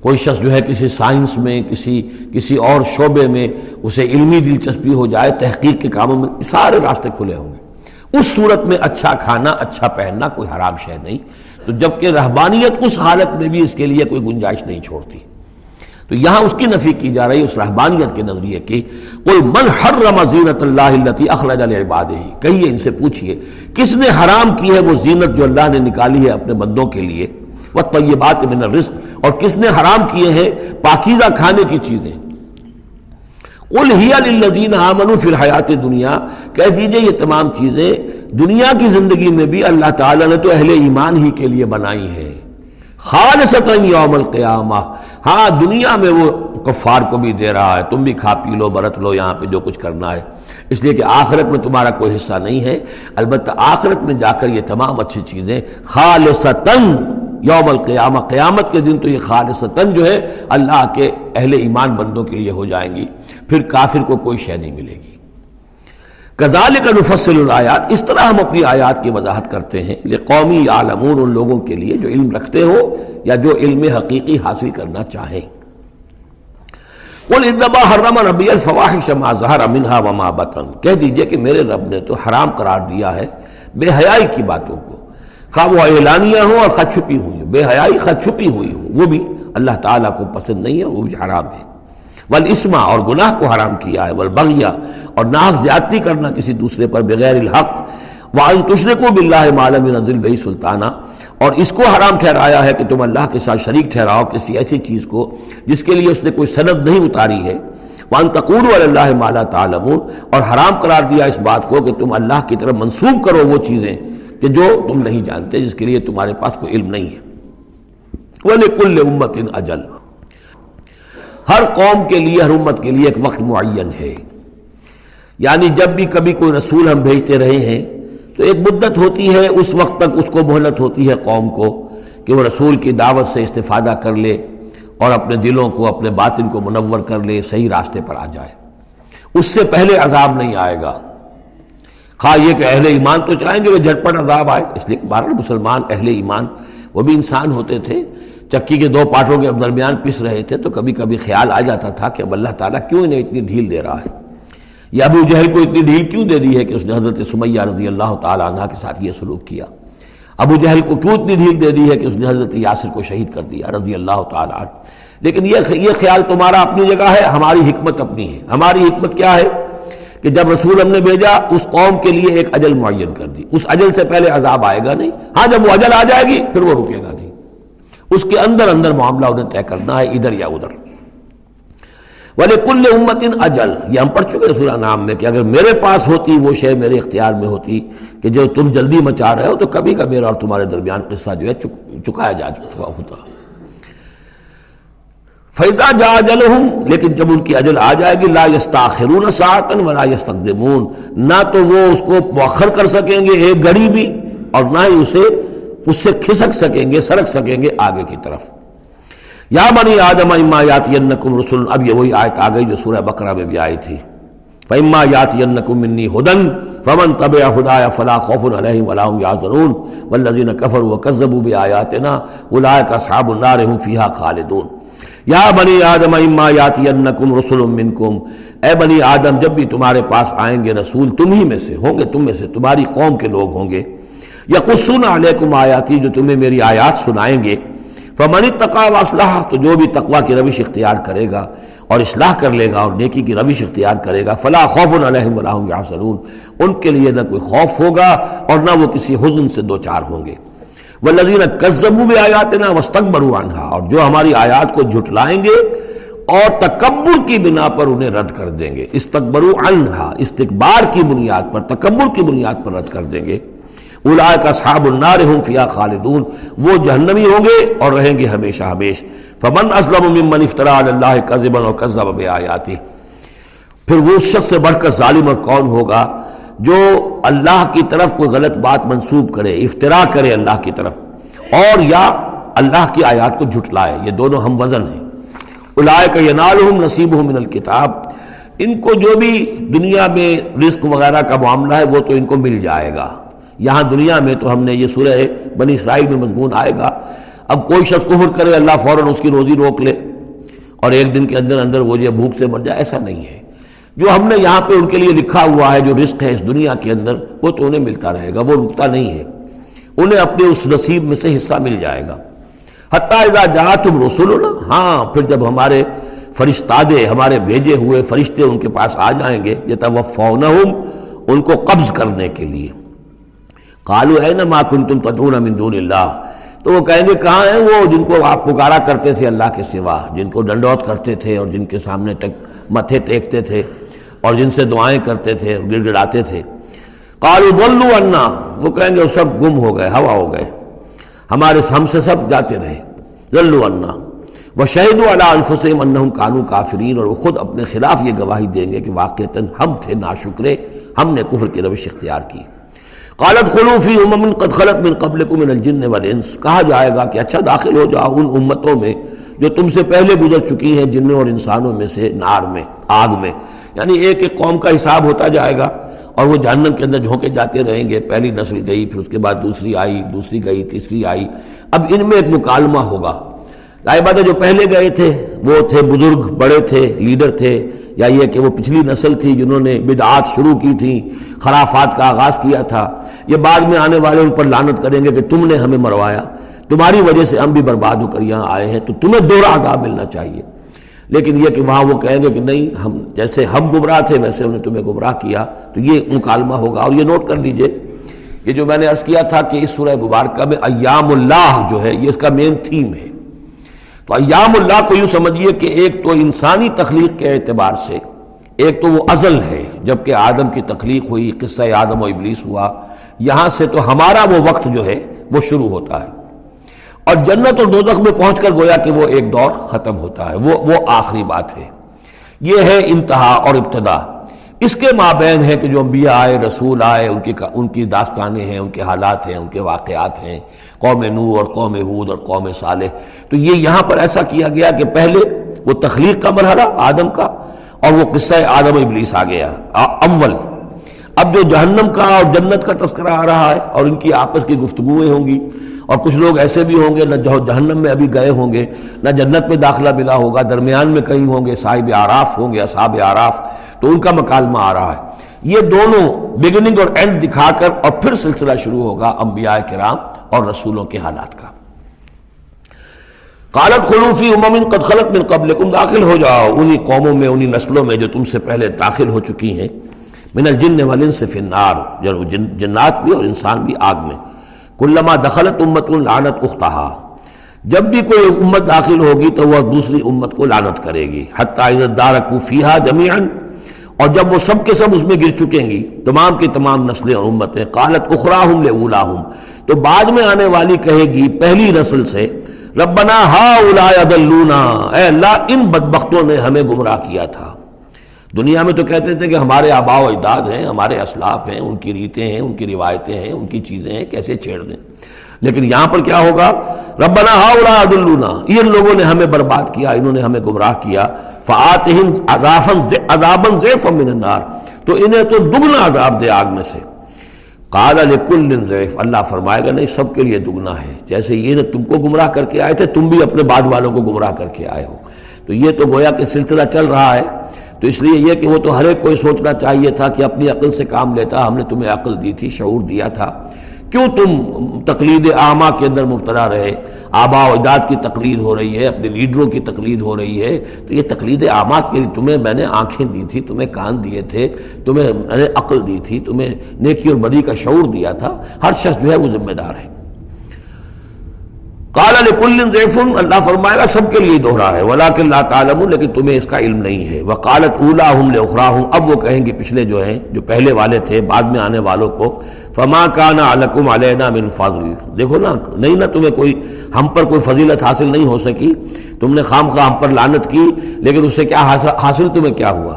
کوئی شخص جو ہے کسی سائنس میں، کسی کسی اور شعبے میں اسے علمی دلچسپی ہو جائے، تحقیق کے کاموں میں سارے راستے کھلے ہوں گے۔ اس صورت میں اچھا کھانا اچھا پہننا کوئی حرام شہ نہیں۔ تو جبکہ رہبانیت اس حالت میں بھی اس کے لیے کوئی گنجائش نہیں چھوڑتی۔ تو یہاں اس کی نفی کی جا رہی ہے، اس رہبانیت کے نظریے کی۔ کوئی من حرم زینت اللہ اخرج العباد ہی کہیے ان سے پوچھئے، کس نے حرام کی ہے وہ زینت جو اللہ نے نکالی ہے اپنے بندوں کے لیے؟ وہ طیبات من الرزق۔ اور کس نے حرام کیے ہیں؟ پاکیزہ کھانے کی چیزیں۔ قل ہی للذین آمنوا فی الحیات دنیا۔ کہہ دیجیے یہ تمام چیزیں دنیا کی زندگی میں بھی اللہ تعالیٰ نے تو اہل ایمان ہی کے لیے بنائی ہیں۔ خالصتا یوم القیامہ۔ ہاں دنیا میں وہ کفار کو بھی دے رہا ہے، تم بھی کھا پی لو، برت لو، یہاں پہ جو کچھ کرنا ہے۔ اس لیے کہ آخرت میں تمہارا کوئی حصہ نہیں ہے۔ البتہ آخرت میں جا کر یہ تمام اچھی چیزیں خالصتاً یوم القیامہ، قیامت کے دن تو یہ خالصتاً جو ہے اللہ کے اہل ایمان بندوں کے لیے ہو جائیں گی۔ پھر کافر کو کوئی شے نہیں ملے گی۔ کزال کا نفصل الآیات، اس طرح ہم اپنی آیات کی وضاحت کرتے ہیں یہ قومی عالمون ان لوگوں کے لیے جو علم رکھتے ہو یا جو علم حقیقی حاصل کرنا چاہیں۔ حرم ربی الفواحش ما ظہر منہا وما بطن۔ کہہ دیجیے کہ میرے رب نے تو حرام قرار دیا ہے بے حیائی کی باتوں کو۔ خواہ وہ اعلانیہ ہوں اور خط چھپی ہوئی ہوں، بے حیائی خط چھپی ہوئی ہوں، وہ بھی اللہ تعالیٰ کو پسند نہیں ہے، وہ بھی حرام ہے۔ ولاسما اور گناہ کو حرام کیا ہے ولبغیہ اور ناز زیادتی کرنا کسی دوسرے پر بغیر الحق۔ وعن تشرکو باللہ معلوم نزل بہی سلطانہ اور اس کو حرام ٹھہرایا ہے کہ تم اللہ کے ساتھ شریک ٹھہراؤ کسی ایسی چیز کو جس کے لیے اس نے کوئی سند نہیں اتاری ہے۔ وان تقور اللہ مالا تعالمون اور حرام قرار دیا اس بات کو کہ تم اللہ کی طرف منسوب کرو وہ چیزیں کہ جو تم نہیں جانتے، جس کے لیے تمہارے پاس کوئی علم نہیں ہے۔ وَلِكُلِّ أُمَّةٍ اجل ہر قوم کے لیے، ہر امت کے لیے ایک وقت معین ہے۔ یعنی جب بھی کبھی کوئی رسول ہم بھیجتے رہے ہیں، تو ایک مدت ہوتی ہے، اس وقت تک اس کو مہلت ہوتی ہے قوم کو کہ وہ رسول کی دعوت سے استفادہ کر لے اور اپنے دلوں کو، اپنے باطن کو منور کر لے، صحیح راستے پر آ جائے۔ اس سے پہلے عذاب نہیں آئے گا۔ خواہ یہ کہ اہل ایمان تو چاہیں گے وہ جھٹپٹ عذاب آئے، اس لیے بارہ مسلمان اہل ایمان وہ بھی انسان ہوتے تھے۔ چکی کے دو پاٹوں کے درمیان پس رہے تھے، تو کبھی کبھی خیال آ جاتا تھا کہ اب اللہ تعالیٰ کیوں انہیں اتنی ڈھیل دے رہا ہے؟ یا ابو جہل کو اتنی ڈھیل کیوں دے دی ہے کہ اس نے حضرت سمیہ رضی اللہ تعالیٰ عنہ کے ساتھ یہ سلوک کیا؟ ابو جہل کو کیوں اتنی ڈھیل دے دی ہے کہ اس نے حضرت یاسر کو شہید کر دیا رضی اللہ تعالیٰ عنہ؟ لیکن یہ یہ خیال تمہارا اپنی جگہ ہے، ہماری حکمت اپنی ہے۔ ہماری حکمت کیا ہے؟ کہ جب رسول ہم نے بھیجا، اس قوم کے لیے ایک اجل معین کر دی۔ اس اجل سے پہلے عذاب آئے گا نہیں۔ ہاں جب وہ اجل آ جائے گی، پھر وہ رکے گا نہیں۔ اس کے اندر اندر معاملہ انہیں طے کرنا ہے، ادھر یا ادھر۔ والے کل امت اجل یہ ہم پڑھ چکے رسول نام میں کہ اگر میرے پاس ہوتی، وہ شے میرے اختیار میں ہوتی کہ جو تم جلدی مچا رہے ہو، تو کبھی کا میرا اور تمہارے درمیان قصہ جو ہے چکایا جا چکا ہوتا۔ فیضا جا اجل ہوں لیکن جب ان کی اجل آ جائے گی، لا یستاخرون ساعتن ولا یستقدمون نہ تو وہ اس کو مؤخر کر سکیں گے ایک گھڑی بھی، اور نہ ہی اسے اس سے کھسک سکیں گے، سرک سکیں گے آگے کی طرف۔ یا بنی آدم اما یاتینکم رسول اب یہ وہی آیت آ گئی جو سورہ بقرہ میں بھی آئی تھی۔ فَإِمَّا يَاتِيَنَّكُم مِّنِّي هُدًى فَمَن تَبِعَ هُدَايَ فَلَا خَوْفٌ عَلَيْهِمْ وَلَا هُمْ يَحْزَنُونَ وَالَّذِينَ كَفَرُوا وَكَذَّبُوا بِآيَاتِنَا أُولَٰئِكَ أَصْحَابُ النَّارِ هُمْ فِيهَا خَالِدُونَ۔ یا بنی آدم اما یاتینکم رسول منکم۔ اے بنی آدم، جب بھی تمہارے پاس آئیں گے رسول، تم ہی میں سے ہوں گے، تم میں سے تمہاری قوم کے لوگ ہوں گے۔ یا قسن علیکم آیاتی، جو تمہیں میری آیات سنائیں گے۔ فمن تقا و اسلحہ تو جو بھی تقوا کی روش اختیار کرے گا اور اصلاح کر لے گا اور نیکی کی روش اختیار کرے گا فلاں خوف علیہم ولاحم یاسرون ان کے لیے نہ کوئی خوف ہوگا اور نہ وہ کسی حزن سے دو چار ہوں گے۔ وہ لذین کزبو میں آیات نہ اور جو ہماری آیات کو جھٹلائیں گے اور تکبر کی بنا پر انہیں رد کر دیں گے۔ استقبرو انہا استقبار کی بنیاد پر، تکبر کی بنیاد پر رد کر دیں گے۔ اولائے کا صحاب النار ہوں فیا خالدون۔ وہ جہنمی ہوں گے اور رہیں گے ہمیشہ ہمیش۔ فمن اسلم ممن افطرا اللہ کذبا و کذب بآیاتی۔ پھر وہ اس شخص سے بڑھ کر ظالم اور کون ہوگا جو اللہ کی طرف کوئی غلط بات منسوب کرے افطرا کرے اللہ کی طرف۔ اور یا اللہ کی آیات کو جھٹلائے۔ یہ دونوں ہم وزن ہیں۔ اولائے کا ینالہم نصیبہم من الکتاب۔ ان کو جو بھی دنیا میں رزق وغیرہ کا معاملہ ہے، وہ تو ان کو مل جائے گا۔ یہاں دنیا میں تو ہم نے یہ سورہ بنی اسرائیل میں مضمون آئے گا۔ اب کوئی شخص کفر کرے، اللہ فوراً اس کی روزی روک لے اور ایک دن کے اندر اندر وہ یہ بھوک سے مر جائے، ایسا نہیں ہے۔ جو ہم نے یہاں پہ ان کے لیے لکھا ہوا ہے، جو رزق ہے اس دنیا کے اندر، وہ تو انہیں ملتا رہے گا، وہ رکتا نہیں ہے۔ انہیں اپنے اس نصیب میں سے حصہ مل جائے گا۔ حتیٰ اذا جہاں تم رسول ہاں پھر جب ہمارے فرشتادے، ہمارے بھیجے ہوئے فرشتے ان کے پاس آ جائیں گے یہ تو ان کو قبض کرنے کے لیے۔ کالو ہے نا ماں کن تم تدون دون اللہ۔ تو وہ کہیں گے، کہاں ہیں وہ جن کو آپ پکارا کرتے تھے اللہ کے سوا، جن کو ڈنڈوت کرتے تھے اور جن کے سامنے تک متھے ٹیکتے تھے اور جن سے دعائیں کرتے تھے اور گڑ گڑاتے تھے۔ کالو بولو انا۔ وہ کہیں گے، وہ سب گم ہو گئے، ہوا ہو گئے۔ ہمارے ہم سے سب جاتے رہے۔ ذلو انا۔ وہ شہید اللہ الفسم ان کانو کافرین۔ اور وہ خود اپنے خلاف یہ گواہی دیں گے کہ واقعتاً ہم تھے ناشکرے، ہم نے کفر کی روش اختیار کی۔ قالت خلوفی امم قد خلط من قبلکم من الجن والانس۔ کہا جائے گا کہ اچھا داخل ہو جاؤ ان امتوں میں جو تم سے پہلے گزر چکی ہیں جنوں اور انسانوں میں سے نار میں، آگ میں۔ یعنی ایک ایک قوم کا حساب ہوتا جائے گا اور وہ جہنم کے اندر جھونکے جاتے رہیں گے۔ پہلی نسل گئی، پھر اس کے بعد دوسری آئی، دوسری گئی، تیسری آئی۔ اب ان میں ایک مکالمہ ہوگا۔ لائی بات جو پہلے گئے تھے، وہ تھے بزرگ، بڑے تھے، لیڈر تھے۔ یا یہ کہ وہ پچھلی نسل تھی جنہوں نے بدعات شروع کی تھیں خرافات کا آغاز کیا تھا، یہ بعد میں آنے والے ان پر لانت کریں گے کہ تم نے ہمیں مروایا، تمہاری وجہ سے ہم بھی برباد ہو کر یہاں آئے ہیں، تو تمہیں دو عذاب ملنا چاہیے۔ لیکن یہ کہ وہاں وہ کہیں گے کہ نہیں، ہم جیسے ہم گمراہ تھے، ویسے انہیں تمہیں گمراہ کیا، تو یہ مکالمہ ہوگا۔ اور یہ نوٹ کر لیجیے یہ جو میں نے عرض کیا تھا کہ اس سورہ مبارکہ میں ایام اللہ جو ہے، یہ اس کا مین تھیم ہے۔ تو ایام اللہ کو یوں سمجھیے کہ ایک تو انسانی تخلیق کے اعتبار سے، ایک تو وہ ازل ہے، جبکہ آدم کی تخلیق ہوئی، قصہ آدم و ابلیس ہوا، یہاں سے تو ہمارا وہ وقت جو ہے، وہ شروع ہوتا ہے۔ اور جنت اور دوزخ میں پہنچ کر گویا کہ وہ ایک دور ختم ہوتا ہے، وہ وہ آخری بات ہے۔ یہ ہے انتہا اور ابتدا۔ اس کے مابین ہے کہ جو انبیاء آئے، رسول آئے، ان کی ان کی داستانیں ہیں، ان کے حالات ہیں، ان کے واقعات ہیں، قوم نو اور قوم حود اور قوم صالح۔ تو یہ یہاں پر ایسا کیا گیا کہ پہلے وہ تخلیق کا مرحلہ، آدم کا، اور وہ قصہ آدم ابلیس آ گیا اول۔ اب جو جہنم کا اور جنت کا تذکرہ آ رہا ہے اور ان کی آپس کی گفتگویں ہوں گی اور کچھ لوگ ایسے بھی ہوں گے نہ جہنم میں ابھی گئے ہوں گے، نہ جنت میں داخلہ ملا ہوگا، درمیان میں کہیں ہوں گے، صاحب آراف ہوں گے، اصحاب آراف تو ان کا مکالمہ آ رہا ہے۔ یہ دونوں بگننگ اور اینڈ دکھا کر اور پھر سلسلہ شروع ہوگا انبیاء کرام اور رسولوں کے حالات کا۔ قالت خلوفی امم قد خلق من قبلکم، داخل ہو جاؤ۔ انہی قوموں میں، انہی نسلوں میں جو تم سے پہلے داخل ہو چکی ہیں۔ من الجن والانس فی النار جنات بھی اور انسان بھی آگ میں۔ کلما دخلت امت لعنت اختہا۔ جب بھی کوئی امت داخل ہوگی تو وہ دوسری امت کو لعنت کرے گی۔ حتی عزت دار فیہا جمیعا۔ اور جب وہ سب کے سب اس میں گر چکیں گی، تمام کی تمام نسلیں اور امتیں، قالت اخراہم لولاہم تو بعد میں آنے والی کہے گی پہلی نسل سے، ربنا ہا الا اے اللہ، ان بدبختوں نے ہمیں گمراہ کیا تھا۔ دنیا میں تو کہتے تھے کہ ہمارے آبا و اجداد ہیں، ہمارے اسلاف ہیں، ان کی ریتیں ہیں، ان کی روایتیں ہیں، ان کی چیزیں ہیں، کیسے چھیڑ دیں؟ لیکن یہاں پر کیا ہوگا؟ ربنا ہا الا ان لوگوں نے ہمیں برباد کیا، انہوں نے ہمیں گمراہ کیا من النار، تو انہیں تو دگنا عذاب دے آگ میں سے۔ قال لکل ضعف اللہ فرمائے گا، نہیں، سب کے لیے دگنا ہے۔ جیسے یہ تم کو گمراہ کر کے آئے تھے، تم بھی اپنے بعد والوں کو گمراہ کر کے آئے ہو۔ تو یہ تو گویا کہ سلسلہ چل رہا ہے۔ تو اس لیے یہ کہ وہ تو ہر ایک کوئی سوچنا چاہیے تھا کہ اپنی عقل سے کام لیتا، ہم نے تمہیں عقل دی تھی، شعور دیا تھا۔ کیوں تم تقلید عامہ کے اندر مبتلا رہے؟ آبا و اجداد کی تقلید ہو رہی ہے، اپنے لیڈروں کی تقلید ہو رہی ہے۔ تو یہ تقلید عامہ کے لیے تمہیں میں نے آنکھیں دی تھی، تمہیں کان دیے تھے، تمہیں میں نے عقل دی تھی، تمہیں نیکی اور بدی کا شعور دیا تھا۔ ہر شخص جو ہے وہ ذمہ دار ہے۔ کالا لکل ریفن اللہ فرمائے گا، سب کے لیے دوہرا ہے۔ ولا اللہ تعالم لیکن تمہیں اس کا علم نہیں ہے۔ وہ کالت اولا ہوں لخرا ہوں اب وہ کہیں گے، پچھلے جو ہیں، جو پہلے والے تھے، بعد میں آنے والوں کو، فما کا نا علکم علینا من فضل۔ دیکھو نا، نہیں نا تمہیں کوئی، ہم پر کوئی فضیلت حاصل نہیں ہو سکی۔ تم نے خام خواہ ہم پر لانت کی، لیکن اس سے کیا حاصل تمہیں کیا ہوا؟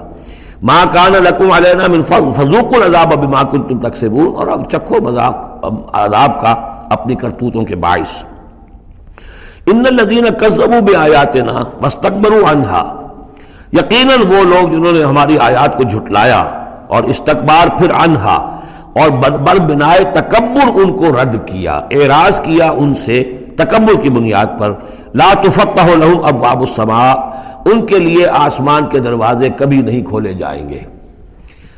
ماں کان لکم علینا من فضل۔ فضوق العذاب اب ماں کن تم تک سے اور اب چکھو مذاق عذاب کا اپنی کرتوتوں کے باعث۔ ان الذین کذبوا بآیاتنا واستكبروا عنها. یقیناً وہ لوگ جنہوں نے ہماری آیات کو جھٹلایا اور استکبار پھر عنہا اور بر بنائے تکبر ان کو رد کیا، اعراض کیا ان سے تکبر کی بنیاد پر. لا تفتح لهم ابواب السماء، ان کے لیے آسمان کے دروازے کبھی نہیں کھولے جائیں گے.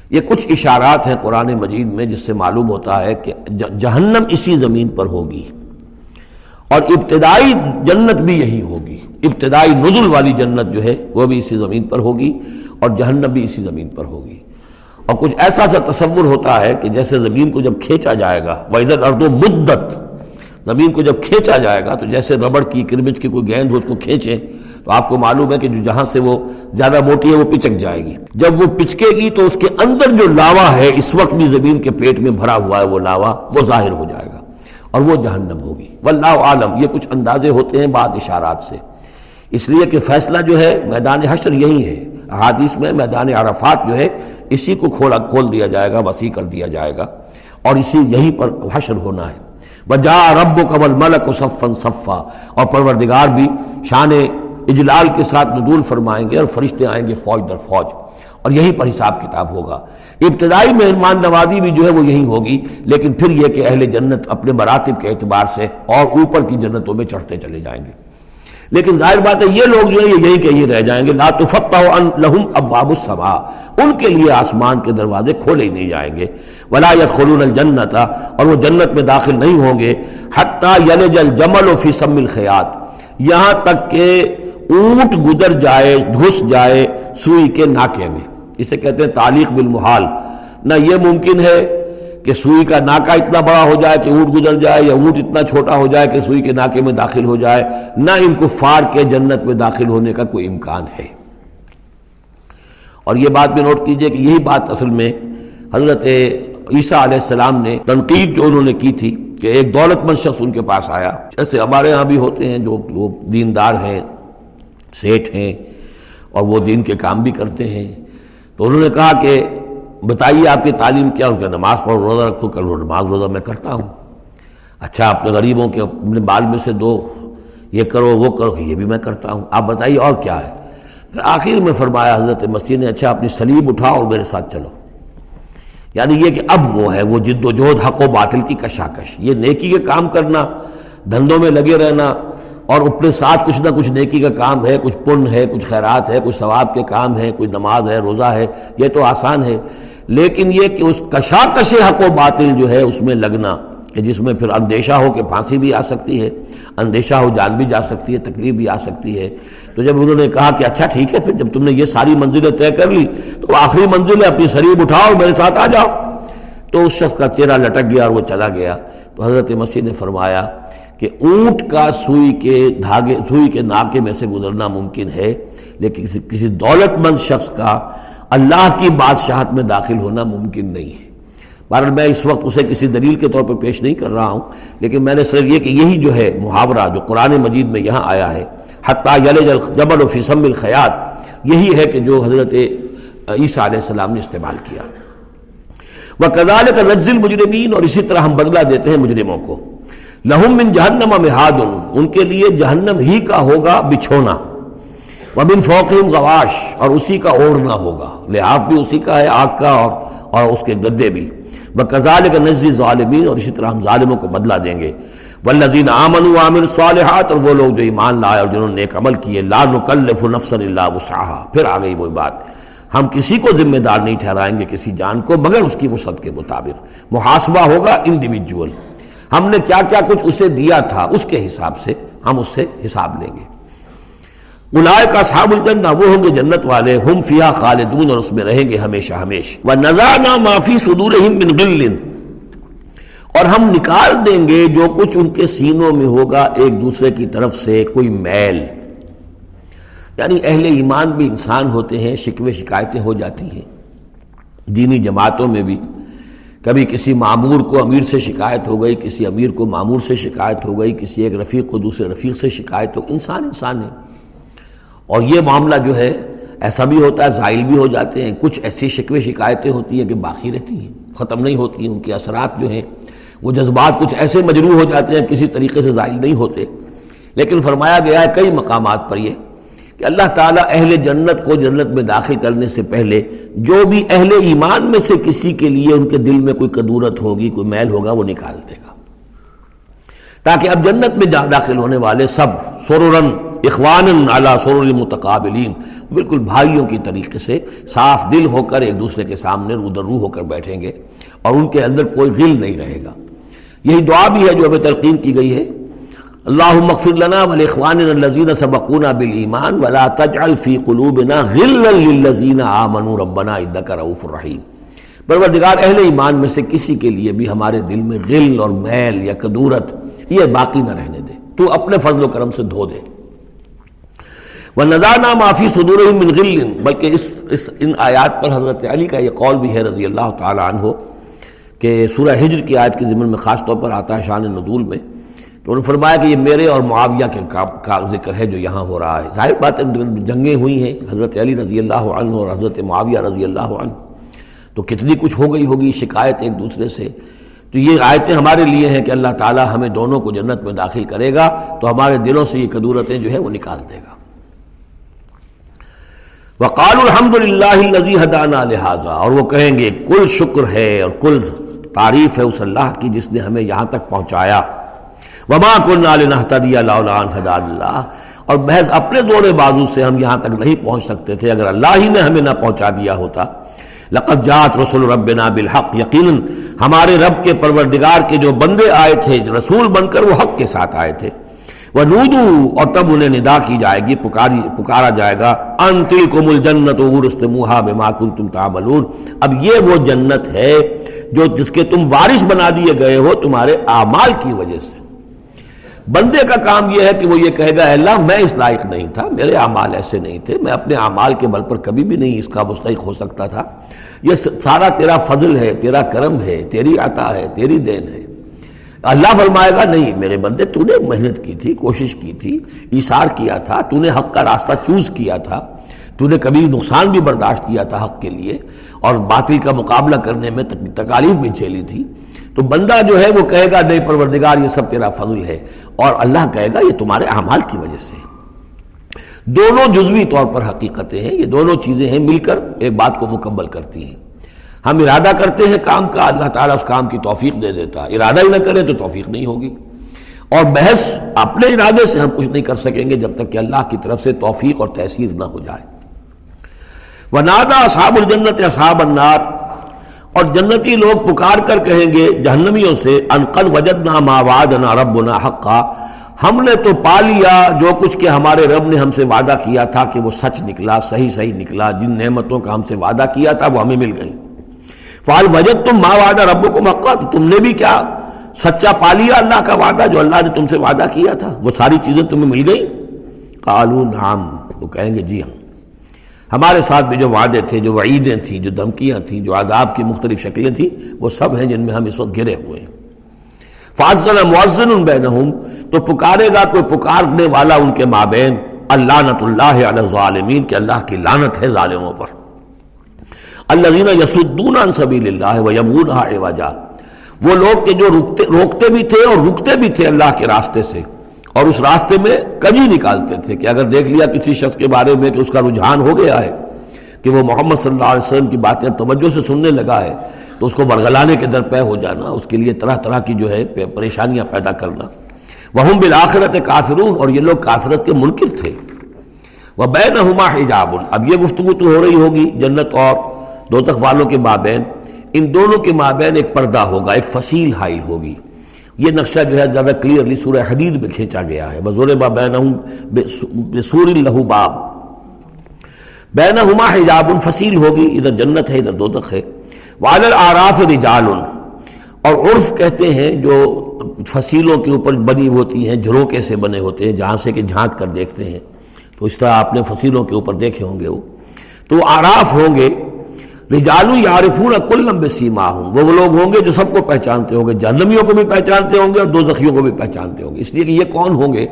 یہ کچھ اشارات ہیں قرآن مجید میں جس سے معلوم ہوتا ہے کہ جہنم اسی زمین پر ہوگی۔ اور ابتدائی جنت بھی یہی ہوگی۔ ابتدائی نزل والی جنت جو ہے، وہ بھی اسی زمین پر ہوگی اور جہنم بھی اسی زمین پر ہوگی۔ اور کچھ ایسا سا تصور ہوتا ہے کہ جیسے زمین کو جب کھینچا جائے گا ویزت اردو مدت، زمین کو جب کھینچا جائے گا، تو جیسے ربڑ کی کرمچ کی کوئی گیند ہو، اس کو کھینچے، تو آپ کو معلوم ہے کہ جو جہاں سے وہ زیادہ موٹی ہے، وہ پچک جائے گی۔ جب وہ پچکے گی، تو اس کے اندر جو لاوا ہے، اس وقت بھی زمین کے پیٹ میں بھرا ہوا ہے، وہ لاوا، وہ ظاہر ہو جائے گا۔ اور وہ جہنم ہوگی۔ واللہ عالم، یہ کچھ اندازے ہوتے ہیں بعض اشارات سے۔ اس لیے کہ فیصلہ جو ہے میدان حشر یہی ہے۔ حادث میں میدان عرفات جو ہے اسی کو کھولا، کھول دیا جائے گا، وسیع کر دیا جائے گا۔ اور اسی یہیں پر حشر ہونا ہے۔ وجا رب و قبل ملک و صفن صفا۔ اور پروردگار بھی شان اجلال کے ساتھ ندول فرمائیں گے اور فرشتے آئیں گے فوج در فوج۔ اور یہیں پر حساب کتاب ہوگا۔ ابتدائی مہمان نوازی بھی جو ہے وہ یہی ہوگی، لیکن پھر یہ کہ اہل جنت اپنے مراتب کے اعتبار سے اور اوپر کی جنتوں میں چڑھتے چلے جائیں گے۔ لیکن ظاہر بات ہے یہ لوگ جو ہے یہ یہی کہ یہ رہ جائیں گے، لا تفتح لہم ابواب السماء۔ ان کے لیے آسمان کے دروازے کھولے ہی نہیں جائیں گے۔ ولا يدخلون الجنت، اور وہ جنت میں داخل نہیں ہوں گے۔ حتی یلج الجمل فی سم الخیات یہاں تک کہ اونٹ گزر جائے گھس جائے سوئی کے ناکے میں۔ اسے کہتے ہیں تعلیق بالمحال۔ نہ یہ ممکن ہے کہ سوئی کا ناکا اتنا بڑا ہو جائے کہ اونٹ گزر جائے یا اونٹ اتنا چھوٹا ہو جائے کہ سوئی کے ناکے میں داخل ہو جائے، نہ ان کو فار کے جنت میں داخل ہونے کا کوئی امکان ہے۔ اور یہ بات بھی نوٹ کیجیے کہ یہی بات اصل میں حضرت عیسیٰ علیہ السلام نے تنقید جو انہوں نے کی تھی کہ ایک دولت مند شخص ان کے پاس آیا۔ جیسے ہمارے ہاں بھی ہوتے ہیں، جو دیندار ہیں، سیٹھ ہیں اور وہ دین کے کام بھی کرتے ہیں۔ تو انہوں نے کہا کہ بتائیے آپ کی تعلیم کیا؟ ہو کہ نماز پڑھو، روزہ رکھو کر نماز روزہ میں کرتا ہوں۔ اچھا اپنے غریبوں کے اپنے بال میں سے دو، یہ کرو، وہ کرو، یہ بھی میں کرتا ہوں۔ آپ بتائیے اور کیا ہے؟ پھر آخر میں فرمایا، حضرت مسیح نے اچھا اپنی سلیب اٹھاؤ اور میرے ساتھ چلو۔ یعنی یہ کہ اب وہ ہے، وہ جد و جہد، حق و باطل کی کشاکش۔ یہ نیکی کے کام کرنا، دھندوں میں لگے رہنا اور اپنے ساتھ کچھ نہ کچھ نیکی کا کام ہے، کچھ پن ہے، کچھ خیرات ہے، کچھ ثواب کے کام ہے کوئی نماز ہے، روزہ ہے، یہ تو آسان ہے۔ لیکن یہ کہ اس کشاکش حق و باطل جو ہے، اس میں لگنا کہ جس میں پھر اندیشہ ہو کہ پھانسی بھی آ سکتی ہے، اندیشہ ہو جان بھی جا سکتی ہے، تکلیف بھی آ سکتی ہے۔ تو جب انہوں نے کہا کہ اچھا ٹھیک ہے، پھر جب تم نے یہ ساری منزلیں طے کر لی، تو آخری منزل ہے، اپنی شریف اٹھاؤ، میرے ساتھ آ جاؤ۔ تو اس شخص کا چہرہ لٹک گیا اور وہ چلا گیا۔ تو حضرت مسیح نے فرمایا کہ اونٹ کا سوئی کے دھاگے سوئی کے ناکے میں سے گزرنا ممکن ہے، لیکن کسی دولت مند شخص کا اللہ کی بادشاہت میں داخل ہونا ممکن نہیں ہے۔ بہرحال میں اس وقت اسے کسی دلیل کے طور پہ پیش نہیں کر رہا ہوں، لیکن میں نے صرف یہ کہ یہی جو ہے محاورہ جو قرآن مجید میں یہاں آیا ہے، حتیٰ جبل و فیصم الخیات یہی ہے کہ جو حضرت عیسیٰ علیہ السلام نے استعمال کیا۔ وہ کزال کا نزل مجرمین اور اسی طرح ہم بدلہ دیتے ہیں مجرموں کو۔ لہم من جہنم محاد ان کے لیے جہنم ہی کا ہوگا بچھونا۔ ومن فوقیم غواش، اور اسی کا اوڑھنا ہوگا۔ لحاظ بھی اسی کا ہے، آگ کا اور اور اس کے گدے بھی۔ وہ کزال کا نزی ظالمین اور اسی طرح ہم ظالموں کو بدلہ دیں گے۔ والذین آمنوا وعملوا الصالحات، اور وہ لوگ جو ایمان لائے اور جنہوں نے نیک عمل کیے لا نکلف نفسا الا وسعها پھر آ گئی وہی بات۔ ہم کسی کو ذمہ دار نہیں ٹھہرائیں گے کسی جان کو، مگر اس کی وسعت کے مطابق۔ محاسبہ ہوگا انڈیویجول ہم نے کیا کیا کچھ اسے دیا تھا، اس کے حساب سے ہم اس سے حساب لیں گے۔ الائے کا صحاب الجنہ، وہ ہوں گے جنت والے، ہم فیا خالدون اور اس میں رہیں گے ہمیشہ ہمیشہ۔ وہ نزانا معافی صدور من غل۔ اور ہم نکال دیں گے جو کچھ ان کے سینوں میں ہوگا ایک دوسرے کی طرف سے، کوئی میل۔ یعنی اہل ایمان بھی انسان ہوتے ہیں، شکوے شکایتیں ہو جاتی ہیں۔ دینی جماعتوں میں بھی۔ کبھی کسی معمور کو امیر سے شکایت ہو گئی، کسی امیر کو معمور سے شکایت ہو گئی، کسی ایک رفیق کو دوسرے رفیق سے شکایت ہو، انسان انسان ہے۔ اور یہ معاملہ جو ہے، ایسا بھی ہوتا ہے، زائل بھی ہو جاتے ہیں۔ کچھ ایسی شکوے شکایتیں ہوتی ہیں کہ باقی رہتی ہیں، ختم نہیں ہوتی ہیں۔ ان کے اثرات جو ہیں، وہ جذبات کچھ ایسے مجروح ہو جاتے ہیں، کسی طریقے سے زائل نہیں ہوتے۔ لیکن فرمایا گیا ہے، کئی مقامات پر یہ کہ اللہ تعالیٰ اہل جنت کو جنت میں داخل کرنے سے پہلے جو بھی اہل ایمان میں سے کسی کے لیے ان کے دل میں کوئی قدورت ہوگی، کوئی میل ہوگا، وہ نکال دے گا۔ تاکہ اب جنت میں داخل ہونے والے سب سرورن اخوان اعلیٰ سرور متقابلین بالکل بھائیوں کی طریقے سے صاف دل ہو کر ایک دوسرے کے سامنے رو در رو ہو کر بیٹھیں گے اور ان کے اندر کوئی غل نہیں رہے گا۔ یہی دعا بھی ہے جو ہمیں تلقین کی گئی ہے۔ اللہ مغفر لنا ولاخوان الذین سبقونا بالایمان ولا تجعل فی قلوبنا غلا للذین آمنوا ربنا انک رؤوف الرحیم پروردگار، اہل ایمان میں سے کسی کے لیے بھی ہمارے دل میں غل اور میل یا کدورت یہ باقی نہ رہنے دے۔ تو اپنے فضل و کرم سے دھو دے۔ وہ نذانہ معافی صدور من غل۔ بلکہ اس اس، ان آیات پر حضرت علی کا یہ قول بھی ہے رضی اللہ تعالی عنہ کہ سورہ ہجر کی آیت کے ضمن میں خاص طور پر آتا ہے شان نزول میں۔ کہ انہوں نے فرمایا کہ یہ میرے اور معاویہ کے کا ذکر ہے جو یہاں ہو رہا ہے۔ ظاہر بات جنگیں ہوئی ہیں، حضرت علی رضی اللہ عنہ اور حضرت معاویہ رضی اللہ عنہ۔ تو کتنی کچھ ہو گئی ہوگی شکایت ایک دوسرے سے؟ تو یہ آیتیں ہمارے لیے ہیں کہ اللہ تعالی ہمیں دونوں کو جنت میں داخل کرے گا، تو ہمارے دلوں سے یہ قدورتیں جو ہے وہ نکال دے گا۔ وقال الحمد للہ حدانہ لہٰذا، اور وہ کہیں گے، کل شکر ہے اور کل تعریف ہے اس اللہ کی جس نے ہمیں یہاں تک پہنچایا۔ وما کل اللہ اور محض اپنے زور بازو سے ہم یہاں تک نہیں پہنچ سکتے تھے۔ اگر اللہ ہی نے ہمیں نہ پہنچا دیا ہوتا۔ لقد جات رسول ربنا بالحق۔ یقیناً ہمارے رب کے پروردگار کے جو بندے آئے تھے رسول بن کر وہ حق کے ساتھ آئے تھے۔ وہ نودو اور تب انہیں ندا کی جائے گی، پکاری، پکارا جائے گا۔ ان تل کو مل جنت وہا بے ماکن تم تاملون اب یہ وہ جنت ہے جو جس کے تم وارث بنا دیے گئے ہو تمہارے اعمال کی وجہ سے۔ بندے کا کام یہ ہے کہ وہ یہ کہے گا اللہ، میں اس لائق نہیں تھا، میرے اعمال ایسے نہیں تھے، میں اپنے اعمال کے بل پر کبھی بھی نہیں اس کا مستحق ہو سکتا تھا۔ یہ سارا تیرا فضل ہے، تیرا کرم ہے، تیری عطا ہے، تیری دین ہے۔ اللہ فرمائے گا، نہیں، میرے بندے، تو نے محنت کی تھی، کوشش کی تھی اشار کیا تھا، تو نے حق کا راستہ چوز کیا تھا۔ تو نے کبھی نقصان بھی برداشت کیا تھا حق کے لیے، اور باطل کا مقابلہ کرنے میں تکالیف بھی جھیلی تھی۔ تو بندہ جو ہے وہ کہے گا نہیں پروردگار، یہ سب تیرا فضل ہے۔ اور اللہ کہے گا، یہ تمہارے اعمال کی وجہ سے۔ دونوں جزوی طور پر حقیقتیں ہیں۔ یہ دونوں چیزیں ہیں، مل کر ایک بات کو مکمل کرتی ہیں۔ ہم ارادہ کرتے ہیں کام کا، اللہ تعالیٰ اس کام کی توفیق دے دیتا۔ ارادہ ہی نہ کرے تو توفیق نہیں ہوگی۔ اور بحث اپنے ارادے سے ہم کچھ نہیں کر سکیں گے جب تک کہ اللہ کی طرف سے توفیق اور تحصیل نہ ہو جائے۔ وہ نادا اصحاب الجنت اصحاب النار اور جنتی لوگ پکار کر کہیں گے جہنمیوں سے انقل وجد نہ ماواد نہ رب نہ حقا. ہم نے تو پا لیا جو کچھ کہ ہمارے رب نے ہم سے وعدہ کیا تھا کہ وہ سچ نکلا، صحیح صحیح نکلا، جن نعمتوں کا ہم سے وعدہ کیا تھا وہ ہمیں مل گئی فال وجد تم ماں وعدہ رب کو مکہ تم نے بھی کیا، سچا پا لیا اللہ کا وعدہ جو اللہ نے تم سے وعدہ کیا تھا، وہ ساری چیزیں تمہیں مل گئی کالو نام وہ کہیں گے جی ہاں۔ ہمارے ساتھ بھی جو وعدے تھے، جو وعیدیں تھیں، جو دھمکیاں تھیں، جو عذاب کی مختلف شکلیں تھیں، وہ سب ہیں جن میں ہم اس وقت گرے ہوئے ہیں۔ فاضل معذن بینہم تو پکارے گا، کوئی پکارنے والا ان کے مابین اللہ اللہ علیہ ظالمین کہ اللہ کی لانت ہے ظالموں پر۔ اللہ یسدون عن سبیل اللہ و یبون وجہ وہ لوگ کہ جو روکتے بھی تھے اور رکتے بھی تھے اللہ کے راستے سے۔ اور اس راستے میں کجی نکالتے تھے کہ اگر دیکھ لیا کسی شخص کے بارے میں کہ اس کا رجحان ہو گیا ہے، کہ وہ محمد صلی اللہ علیہ وسلم کی باتیں توجہ سے سننے لگا ہے، تو اس کو ورگلانے کے در پہ ہو جانا، اس کے لیے طرح طرح کی جو ہے پریشانیاں پیدا کرنا۔ وہ بالآخرت کافرون، اور یہ لوگ کافرت کے منکر تھے۔ وہ بین ہما حجاب، اب یہ گفتگو تو ہو رہی ہوگی جنت اور دو تخ والوں کے مابین۔ ان دونوں کے مابین ایک پردہ ہوگا، ایک فصیل حائل ہوگی۔ یہ نقشہ جو ہے زیادہ کلیئرلی سورہ حدید میں کھینچا گیا ہے۔ بزور بسور لہو باب بین ہما حجاب فصیل ہوگی، ادھر جنت ہے، ادھر دو ہے۔ والر آراف رجال۔ اور عرف کہتے ہیں جو فصیلوں کے اوپر بنی ہوتی ہیں، جھروکے سے بنے ہوتے ہیں، جہاں سے کہ جھانک کر دیکھتے ہیں۔ تو اس طرح آپ نے فصیلوں کے اوپر دیکھے ہوں گے وہ۔ تو آراف ہوں گے رجالو یارفون کل لمبے سیما ہوں وہ لوگ ہوں گے جو سب کو پہچانتے ہوں گے، جہنمیوں کو بھی پہچانتے ہوں گے اور دو زخیوں کو بھی پہچانتے ہوں گے۔ اس لیے کہ یہ کون ہوں گے؟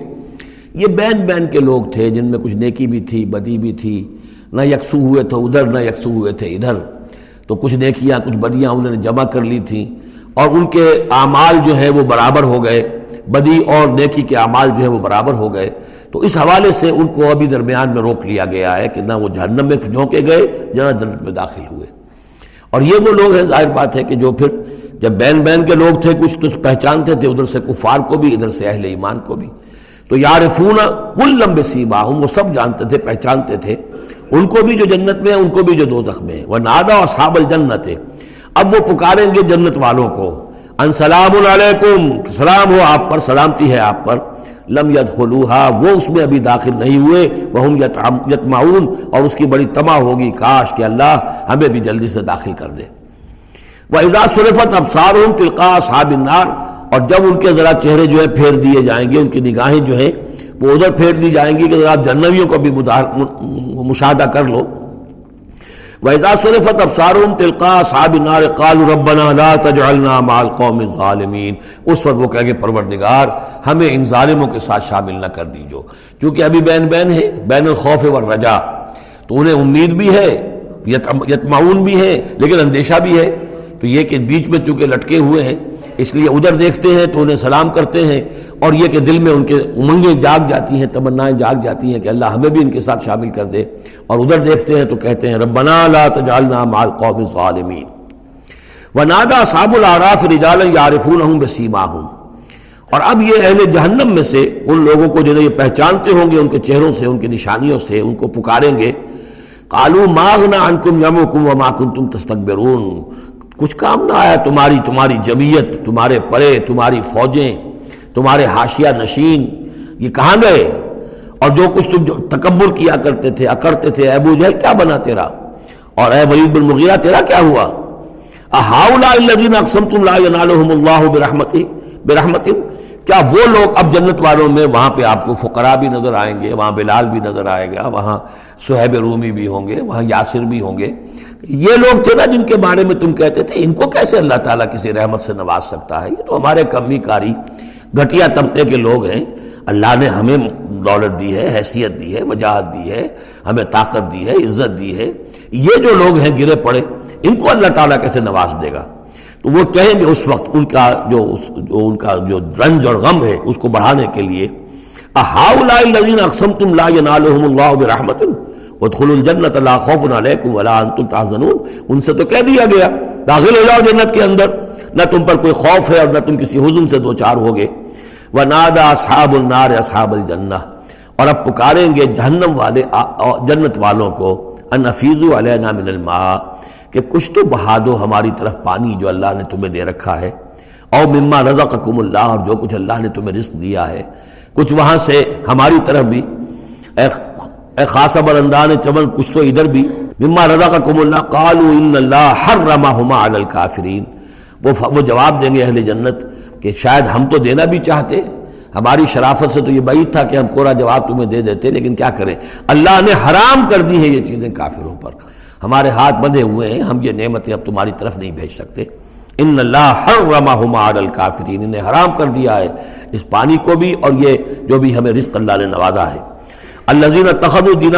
یہ بین بین کے لوگ تھے جن میں کچھ نیکی بھی تھی، بدی بھی تھی۔ نہ یکسو ہوئے تھے، ادھر نہ یکسو ہوئے تھے، ادھر۔ تو کچھ نیکیاں، کچھ بدیاں انہوں نے جمع کر لی تھیں۔ اور ان کے اعمال جو ہے وہ برابر ہو گئے۔ بدی اور نیکی کے اعمال جو ہے وہ برابر ہو گئے۔ تو اس حوالے سے ان کو ابھی درمیان میں روک لیا گیا ہے کہ نہ وہ جہنم میں جھونکے گئے جہاں جنت میں داخل ہوئے۔ اور یہ وہ لوگ ہیں، ظاہر بات ہے کہ جو پھر جب بین بین کے لوگ تھے، کچھ تو پہچانتے تھے ادھر سے کفار کو بھی، ادھر سے اہل ایمان کو بھی۔ تو یارفون کل لمبے سیما ہوں وہ سب جانتے تھے، پہچانتے تھے۔ ان کو بھی جو جنت میں ہیں، ان کو بھی جو دو میں ہیں۔ وہ نادا اور صاب الجنت ہے اب وہ پکاریں گے جنت والوں کو۔ ان سلام علیکم سلام ہو آپ پر، سلامتی ہے آپ پر۔ لم یدخلوہا وہ اس میں ابھی داخل نہیں ہوئے وہ یتمعون اور اس کی بڑی تما ہوگی، کاش کہ اللہ ہمیں بھی جلدی سے داخل کر دے۔ وہ اعزاز صرفت ابسار تلقا صحاب النار، اور جب ان کے ذرا چہرے جو ہے پھیر دیے جائیں گے، ان کی نگاہیں جو ہیں، وہ ادھر پھیر دی جائیں گی کہ ذرا جنویوں کو بھی مشاہدہ کر لو۔ وَإِذَا صُرِفَتْ أَبْصَارُهُمْ تِلْقَاءَ أَصْحَابِ النَّارِ قَالُوا رَبَّنَا لَا تَجْعَلْنَا مَعَ الْقَوْمِ الظَّالِمِينَ اس وقت وہ کہہ گے پروردگار، ہمیں ان ظالموں کے ساتھ شامل نہ کر دیجو۔ کیونکہ ابھی بین بین ہے، بین الخوف والرجا تو انہیں امید بھی ہے یتمعون بھی ہے، لیکن اندیشہ بھی ہے۔ تو یہ کہ بیچ میں چونکہ لٹکے ہوئے ہیں، اس لیے ادھر دیکھتے ہیں تو انہیں سلام کرتے ہیں۔ اور یہ کہ دل میں ان کے امنگیں جاگ جاتی ہیں، تمنائیں جاگ جاتی ہیں کہ اللہ ہمیں بھی ان کے ساتھ شامل کر دے۔ اور ادھر دیکھتے ہیں تو کہتے ہیں، ربنا لا تجعلنا مع القوم الظالمین۔ ونادا صاب العراف رجالا یعرفونہم بسیماہم اور اب یہ اہل جہنم میں سے ان لوگوں کو جو یہ پہچانتے ہوں گے، ان کے چہروں سے، ان کی نشانیوں سے، ان کو پکاریں گے۔ کالو ماغنا انکم یم کم و ماکن تم کچھ کام نہ آیا، تمہاری تمہاری جمعیت، تمہارے پرے، تمہاری فوجیں تمہارے حاشیہ نشین، یہ کہاں گئے؟ اور جو کچھ تم جو تکبر کیا کرتے تھے، اکڑتے تھے ابو جہل کیا بنا تیرا؟ اور اے ولید بن مغیرہ تیرا کیا ہوا؟ احاؤ الذین اقسمتم لا ینالہم اللہ برحمتی برحمت کیا وہ لوگ اب جنت والوں میں وہاں پہ آپ کو فقراء بھی نظر آئیں گے، وہاں بلال بھی نظر آئے گا، وہاں صہیب رومی بھی ہوں گے، وہاں یاسر بھی ہوں گے؟ یہ لوگ تھے نا جن کے بارے میں تم کہتے تھے، ان کو کیسے اللہ تعالیٰ کسی رحمت سے نواز سکتا ہے؟ یہ تو ہمارے کمی کاری گھٹیا طبقے کے لوگ ہیں۔ اللہ نے ہمیں دولت دی ہے، حیثیت دی ہے، وجاہت دی ہے، ہمیں طاقت دی ہے، عزت دی ہے۔ یہ جو لوگ ہیں گرے پڑے، ان کو اللہ تعالیٰ کیسے نواز دے گا؟ تو وہ کہیں گے اس وقت ان کا جو جو ان کا جو رنج اور غم ہے، اس کو بڑھانے کے لیے۔ اقسم تم لا ینالہم اللہ برحمت ادخلوا الجنت لا خوف علیکم ولا انتم تحزنون. ان سے تو کہہ دیا گیا، داخل ہو جاؤ جنت کے اندر. نہ تم پر کوئی خوف ہے اور نہ تم کسی حزن سے دو چار ہوگے. ونادى اصحاب النار اصحاب الجنہ. اور اب پکاریں گے جہنم والے جنت والوں کو. ان افیزوا علینا من الماء. کہ کچھ تو بہا دو ہماری طرف پانی جو اللہ نے تمہیں دے رکھا ہے. او مما رزقکم اللہ اور جو کچھ اللہ نے تمہیں رزق دیا ہے. کچھ وہاں سے ہماری طرف بھی. اے خاصا برندان چمن کچھ تو ادھر بھی۔ مما رزقکم اللہ قالوا ان اللہ حرمہما علی الکافرین۔ وہ وہ جواب دیں گے اہل جنت کہ شاید ہم تو دینا بھی چاہتے۔ ہماری شرافت سے تو یہ بعید تھا کہ ہم کورا جواب تمہیں دے دیتے، لیکن کیا کریں؟ اللہ نے حرام کر دی ہے یہ چیزیں کافروں پر۔ ہمارے ہاتھ بندھے ہوئے ہیں، ہم یہ نعمتیں اب تمہاری طرف نہیں بھیج سکتے۔ ان اللہ ہر رما ہما الکافرین، انہیں حرام کر دیا ہے۔ اس پانی کو بھی اور یہ جو بھی ہمیں رزق اللہ نے نوازا ہے۔ اللہ تخد الدین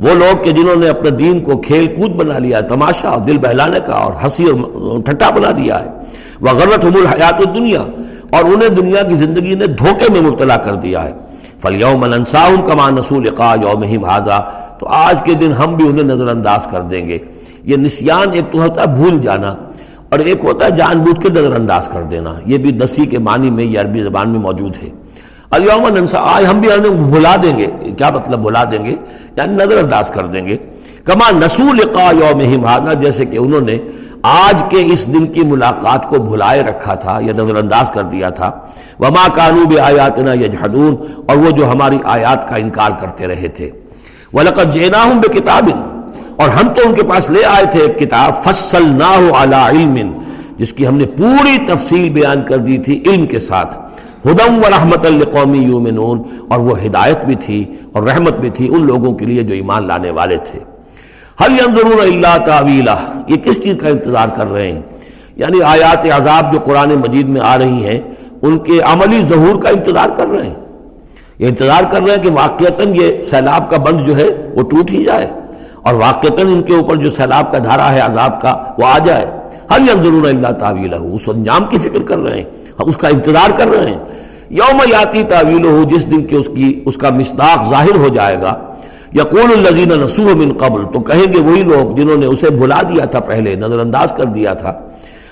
وہ لوگ کہ جنہوں نے اپنے دین کو کھیل کود بنا لیا تماشا اور دل بہلانے کا اور ہنسی اور ٹھٹا بنا دیا ہے۔ وہ غرت حمل حیات دنیا اور انہیں دنیا کی زندگی نے دھوکے میں مبتلا کر دیا ہے۔ فلیوم النساؤں کما نسول قا یوم حاضہ تو آج کے دن ہم بھی انہیں نظر انداز کر دیں گے۔ یہ نسیان ایک تو ہوتا ہے بھول جانا اور ایک ہوتا ہے جان بوجھ کے نظر انداز کر دینا۔ یہ بھی دسی کے معنی میں یہ عربی زبان میں موجود ہے۔ الیوم ننسا آج ہم بھی انہیں بھلا دیں گے۔ کیا مطلب بھلا دیں گے؟ یعنی نظر انداز کر دیں گے۔ کما نسول قا یوم ہی جیسے کہ انہوں نے آج کے اس دن کی ملاقات کو بھلائے رکھا تھا یا نظر انداز کر دیا تھا۔ وما کانو بے آیات نہ اور وہ جو ہماری آیات کا انکار کرتے رہے تھے۔ وَلَقَدْ جِئْنَاهُمْ بِكِتَابٍ، اور ہم تو ان کے پاس لے آئے تھے ایک کتاب، فَصَّلْنَاهُ عَلَىٰ عِلْمٍ، جس کی ہم نے پوری تفصیل بیان کر دی تھی علم کے ساتھ۔ ہدم و رحمت القومی یومنون اور وہ ہدایت بھی تھی اور رحمت بھی تھی ان لوگوں کے لیے جو ایمان لانے والے تھے۔ حل ينظرون اللہ تعویلہ یہ کس چیز کا انتظار کر رہے ہیں؟ یعنی آیات عذاب جو قرآن مجید میں آ رہی ہیں، ان کے عملی ظہور کا انتظار کر رہے ہیں۔ یہ انتظار کر رہے ہیں کہ واقعتاً یہ سیلاب کا بند جو ہے، وہ ٹوٹ ہی جائے۔ اور واقعتاً ان کے اوپر جو سیلاب کا دھارا ہے، عذاب کا، وہ آ جائے۔ ہر ضرور اللہ تعویل ہو اس انجام کی فکر کر رہے ہیں اس کا انتظار کر رہے ہیں۔ یوم یاتی تعویل ہو جس دن کی اس کی، اس کا مصداق ظاہر ہو جائے گا۔ یقول الزین نسوح من قبل، تو کہیں گے وہی لوگ جنہوں نے اسے بھلا دیا تھا پہلے نظر انداز کر دیا تھا۔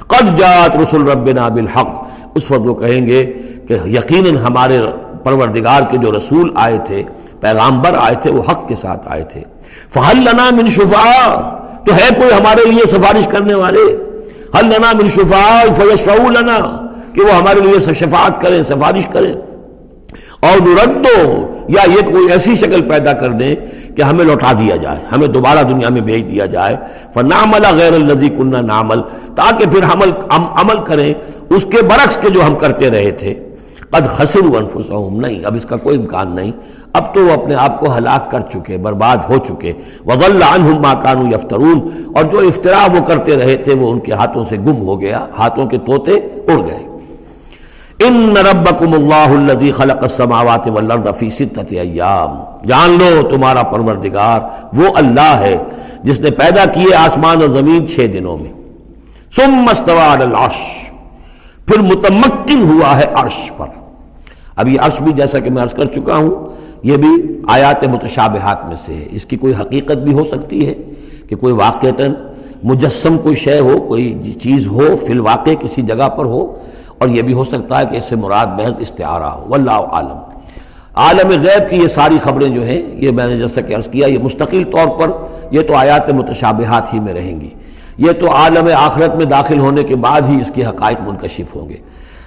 قد جات رسول ربنا بالحق، اس وقت وہ کہیں گے کہ یقیناً ہمارے پروردگار کے جو رسول آئے تھے، پیغامبر آئے تھے، وہ حق کے ساتھ آئے تھے۔ فہل لنا من شفا تو ہے کوئی ہمارے لیے سفارش کرنے والے؟ حل لنا من شفا فیشفعو لنا؟ کہ وہ ہمارے لیے شفاعت کریں، سفارش کریں۔ اور نردو یا یہ کوئی ایسی شکل پیدا کر دیں کہ ہمیں لوٹا دیا جائے، ہمیں دوبارہ دنیا میں بھیج دیا جائے۔ فنعمل غیر الذی کننا نعمل، تاکہ پھر عمل عمل کریں۔ اس کے برعکس کے جو ہم کرتے رہے تھے، قد خسروا انفسهم نہیں، اب اس کا کوئی امکان نہیں۔ اب تو وہ اپنے آپ کو ہلاک کر چکے، برباد ہو چکے۔ وضل عنهم ما كانوا يفترون۔ اور جو افترا وہ کرتے رہے تھے، وہ ان کے ہاتھوں سے گم ہو گیا، ہاتھوں کے طوطے اڑ گئے۔ ان ربکم اللہ الذی خلق السماوات والارض فی ستۃ ایام جان لو تمہارا پروردگار، وہ اللہ ہے جس نے پیدا کیے آسمان اور زمین چھ دنوں میں۔ ثم استوى على العرش۔ پھر متمکن ہوا ہے عرش پر۔ اب یہ عرش بھی جیسا کہ میں عرض کر چکا ہوں یہ بھی آیات متشابہات میں سے ہے۔ اس کی کوئی حقیقت بھی ہو سکتی ہے کہ کوئی واقعتاً مجسم کوئی شے ہو، کوئی چیز ہو، فی الواقع کسی جگہ پر ہو، اور یہ بھی ہو سکتا ہے کہ اس سے مراد محض استعارہ ہو۔ واللہ عالم۔ عالم غیب کی یہ ساری خبریں جو ہیں، یہ میں نے جیسا کہ عرض کیا، یہ مستقل طور پر یہ تو آیات متشابہات ہی میں رہیں گی۔ یہ تو عالم آخرت میں داخل ہونے کے بعد ہی اس کے حقائق منکشف ہوں گے۔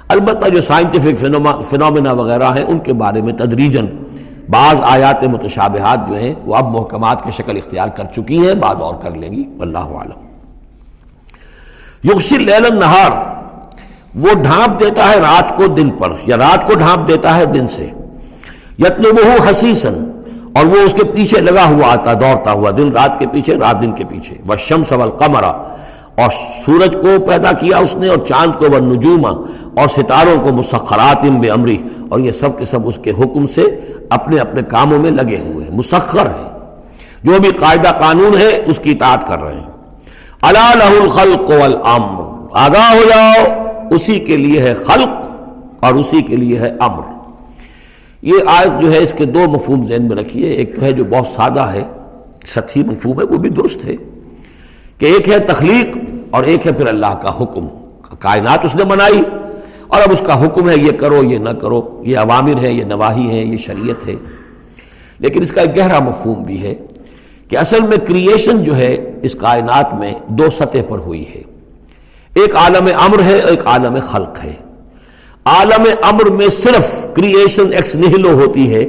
البتہ جو سائنٹیفک فنومنا وغیرہ ہیں، ان کے بارے میں تدریجن بعض آیات متشابہات جو ہیں وہ اب محکمات کی شکل اختیار کر چکی ہیں بعد اور کر لیں گی اللہ عالم یغشی لیل نہار وہ ڈھانپ دیتا ہے رات کو دن پر، یا رات کو ڈھانپ دیتا ہے دن سے۔ یتنبہ حسیسن اور وہ اس کے پیچھے لگا ہوا آتا، دوڑتا ہوا، دن رات کے پیچھے، رات دن کے پیچھے۔ وہ شمس والقمرہ اور سورج کو پیدا کیا اس نے اور چاند کو وہ نجوما اور ستاروں کو مسخرات بے امری اور یہ سب کے سب اس کے حکم سے اپنے اپنے کاموں میں لگے ہوئے ہیں۔ مسخر ہیں۔ جو بھی قاعدہ قانون ہے، اس کی اطاعت کر رہے ہیں۔ اللہ لہ الخلق والامر۔ آگاہ ہو جاؤ، اسی کے لیے ہے خلق اور اسی کے لیے ہے امر۔ یہ آیت جو ہے، اس کے دو مفہوم ذہن میں رکھیے۔ ایک تو ہے جو بہت سادہ ہے، سطحی مفہوم ہے، وہ بھی درست ہے۔ کہ ایک ہے تخلیق اور ایک ہے پھر اللہ کا حکم، کائنات اس نے بنائی۔ اور اب اس کا حکم ہے یہ کرو، یہ نہ کرو، یہ عوامر ہے یہ نواحی ہے یہ شریعت ہے۔ لیکن اس کا ایک گہرا مفہوم بھی ہے کہ اصل میں کریشن جو ہے اس کائنات میں دو سطح پر ہوئی ہے۔ ایک عالم امر ہے، ایک عالم خلق ہے۔ عالم امر میں صرف کریشن ایکس نہلو ہوتی ہے،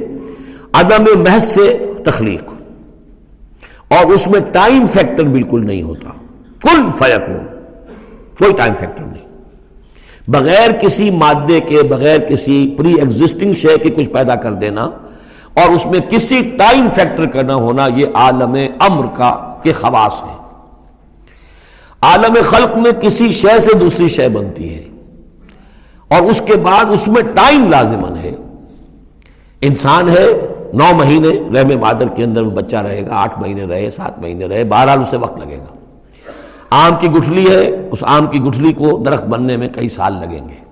عدم محض سے تخلیق۔ اور اس میں ٹائم فیکٹر بالکل نہیں ہوتا۔ کل فیکون۔ کوئی ٹائم فیکٹر نہیں۔ بغیر کسی مادے کے، بغیر کسی پری ایگزسٹنگ شے کے کچھ پیدا کر دینا اور اس میں کسی ٹائم فیکٹر کا نہ ہونا، یہ عالم امر کا، کے خواص ہے۔ عالم خلق میں کسی شے سے دوسری شے بنتی ہے۔ اور اس کے بعد اس میں ٹائم لازمن ہے۔ انسان ہے نو مہینے رحم مادر کے اندر وہ بچہ رہے گا، آٹھ مہینے رہے، سات مہینے رہے، بہرحال اسے وقت لگے گا۔ آم کی گٹھلی ہے، اس آم کی گٹھلی کو درخت بننے میں کئی سال لگیں گے۔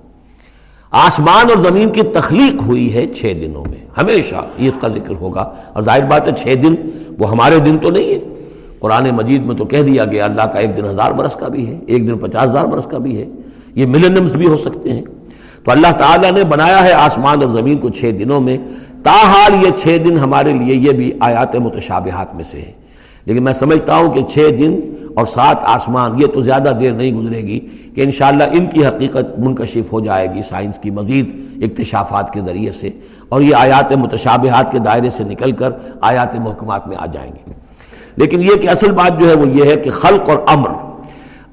آسمان اور زمین کی تخلیق ہوئی ہے چھ دنوں میں۔ ہمیشہ یہ اس کا ذکر ہوگا۔ اور ظاہر بات ہے، چھ دن وہ ہمارے دن تو نہیں ہے۔ قرآن مجید میں تو کہہ دیا گیا، اللہ کا ایک دن ہزار برس کا بھی ہے، ایک دن پچاس ہزار برس کا بھی ہے۔ یہ ملینمس بھی ہو سکتے ہیں۔ تو اللہ تعالیٰ نے بنایا ہے آسمان اور زمین کو چھ دنوں میں۔ تاحال یہ چھ دن ہمارے لیے یہ بھی آیات متشابہات میں سے ہے لیکن میں سمجھتا ہوں کہ چھ دن اور سات آسمان یہ تو زیادہ دیر نہیں گزرے گی کہ انشاءاللہ ان کی حقیقت منکشف ہو جائے گی سائنس کی مزید اکتشافات کے ذریعے سے اور یہ آیات متشابہات کے دائرے سے نکل کر آیات محکمات میں آ جائیں گے۔ لیکن یہ کہ اصل بات جو ہے وہ یہ ہے کہ خلق اور امر۔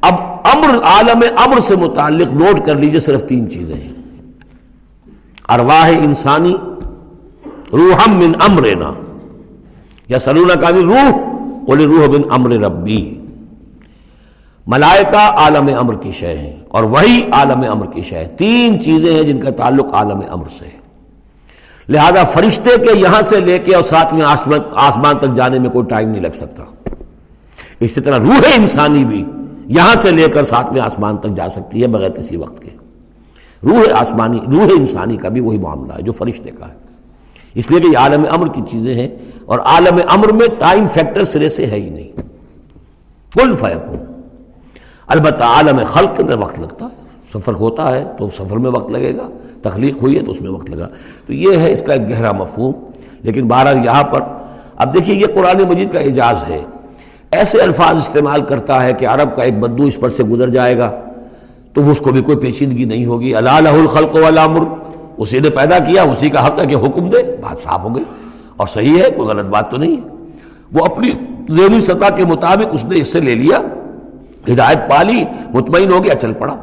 اب امر عالم امر سے متعلق نوٹ کر لیجیے صرف تین چیزیں ہیں۔ ارواح انسانی روحم من امرنا. یا سلونہ کا بھی روح بولے روح بن امر ربی. ملائکہ عالم امر کی شے ہیں اور وہی عالم امر کی شے تین چیزیں ہیں جن کا تعلق عالم امر سے ہے۔ لہذا فرشتے کے یہاں سے لے کے اور ساتویں آسمان تک جانے میں کوئی ٹائم نہیں لگ سکتا۔ اسی طرح روح انسانی بھی یہاں سے لے کر ساتویں آسمان تک جا سکتی ہے بغیر کسی وقت کے۔ روح آسمانی، روح انسانی کا بھی وہی معاملہ ہے جو فرشتے کا ہے۔ اس لیے کہ یہ عالم امر کی چیزیں ہیں اور عالم امر میں ٹائم فیکٹر سرے سے ہے ہی نہیں۔ کل فیق ہو البتہ عالم خلق میں وقت لگتا ہے۔ سفر ہوتا ہے تو سفر میں وقت لگے گا، تخلیق ہوئی ہے تو اس میں وقت لگا۔ تو یہ ہے اس کا ایک گہرا مفہوم۔ لیکن بارہ یہاں پر اب دیکھیے یہ قرآن مجید کا اعجاز ہے۔ ایسے الفاظ استعمال کرتا ہے کہ عرب کا ایک بدو اس پر سے گزر جائے گا تو اس کو بھی کوئی پیچیدگی نہیں ہوگی۔ اللہ الخلق والامر اسی نے پیدا کیا، اسی کا حق ہے کہ حکم دے، بات صاف ہو گئی۔ اور صحیح ہے، کوئی غلط بات تو نہیں ہے۔ وہ اپنی ذہنی سطح کے مطابق اس نے اس سے لے لیا، ہدایت پالی مطمئن ہو گیا، چل پڑا۔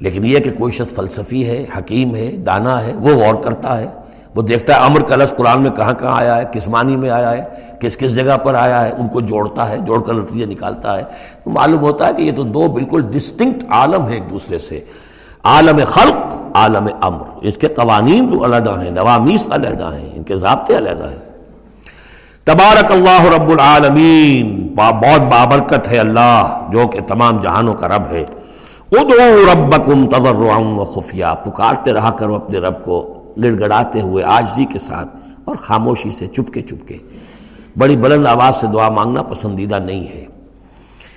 لیکن یہ کہ کوئی شخص فلسفی ہے، حکیم ہے، دانا ہے، وہ غور کرتا ہے، وہ دیکھتا ہے امر کا لفظ قرآن میں کہاں کہاں آیا ہے، کس معنی میں آیا ہے، کس کس جگہ پر آیا ہے، ان کو جوڑتا ہے، جوڑ کر نتیجہ نکالتا ہے۔ تو معلوم ہوتا ہے کہ یہ تو دو بالکل ڈسٹنکٹ عالم ہیں ایک دوسرے سے۔ عالم خلق، عالم امر۔ اس کے قوانین جو علیحدہ ہیں، نوامیس علیحدہ ہیں، ان کے ضابطے علیحدہ ہیں۔ تبارک اللہ رب العالمین بہت بابرکت ہے اللہ، جو کہ تمام جہانوں کا رب ہے۔ ادعو ربکم تضرعا و خفیہ، پکارتے رہا کرو اپنے رب کو گڑ گڑاتے ہوئے آجزی کے ساتھ اور خاموشی سے چپکے چپکے۔ بڑی بلند آواز سے دعا مانگنا پسندیدہ نہیں ہے۔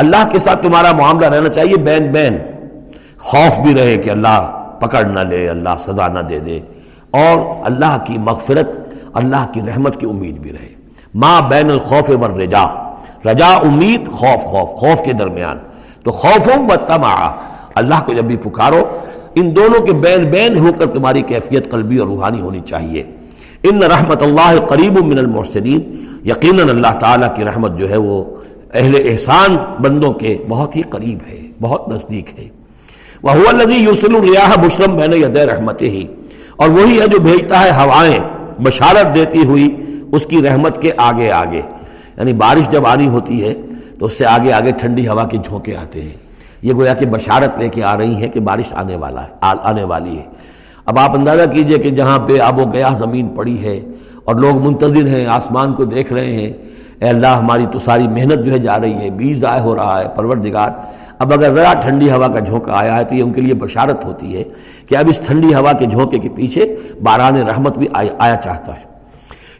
اللہ کے ساتھ تمہارا معاملہ رہنا چاہیے، بین بین۔ خوف بھی رہے کہ اللہ پکڑ نہ لے، اللہ سزا نہ دے دے۔ اور اللہ کی مغفرت، اللہ کی رحمت کی امید بھی رہے۔ ماں بین الخوف ور رجا رجا امید، خوف خوف۔ خوف کے درمیان۔ تو خوف و تما اللہ کو جب بھی پکارو، ان دونوں کے بین بین ہو کر تمہاری کیفیت قلبی اور روحانی ہونی چاہیے۔ ان رحمت اللہ قریب من المحسنین یقیناً اللہ تعالیٰ کی رحمت جو ہے وہ اہل احسان بندوں کے بہت ہی قریب ہے، بہت نزدیک ہے۔ وہ الذی یوسل الریاح بشرم بین ید رحمت ہی اور وہی ہے جو بھیجتا ہے ہوائیں، بشارت دیتی ہوئی اس کی رحمت کے آگے آگے۔ یعنی بارش جب آنی ہوتی ہے تو اس سے آگے آگے ٹھنڈی ہوا کے جھونکے آتے ہیں۔ یہ گویا کہ بشارت لے کے آ رہی ہیں کہ بارش آنے والا ہے آنے والی ہے۔ اب آپ اندازہ کیجیے کہ جہاں بے آب و گیا زمین پڑی ہے اور لوگ منتظر ہیں، آسمان کو دیکھ رہے ہیں اے اللہ، ہماری تو ساری محنت جو ہے جا رہی ہے بیج ضائع ہو رہا ہے، پروردگار۔ اب اگر ذرا ٹھنڈی ہوا کا جھونکا آیا ہے تو یہ ان کے لیے بشارت ہوتی ہے کہ اب اس ٹھنڈی ہوا کے جھونکے کے پیچھے باران رحمت بھی آیا چاہتا ہے۔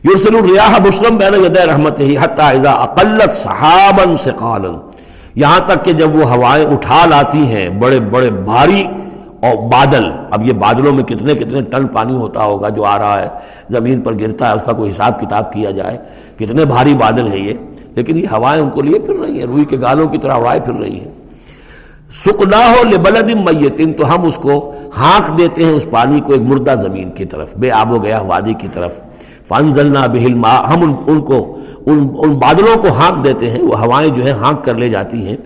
یورسل الریاح بشرم بین ید رحمت ہی حتی اذا اقلت صحابا سقالا یہاں تک کہ جب وہ ہوائیں اٹھا لاتی ہیں، بڑے بڑے بھاری اور بادل اب یہ بادلوں میں کتنے کتنے ٹن پانی ہوتا ہوگا جو آ رہا ہے زمین پر گرتا ہے اس کا کوئی حساب کتاب کیا جائے؟ کتنے بھاری بادل ہیں یہ؟ لیکن یہ ہوائیں ان کو لیے پھر رہی ہیں روئی کے گالوں کی طرح اڑائے پھر رہی ہیں۔ سکنا ہو لبلد میتن تو ہم اس کو ہانک دیتے ہیں اس پانی کو ایک مردہ زمین کی طرف بے آب و گیا وادی کی طرف۔ فانزلنا بہل ما ہم ان, ان کو ان, ان بادلوں کو ہانک دیتے ہیں وہ ہوائیں جو ہیں ہانک کر لے جاتی ہیں۔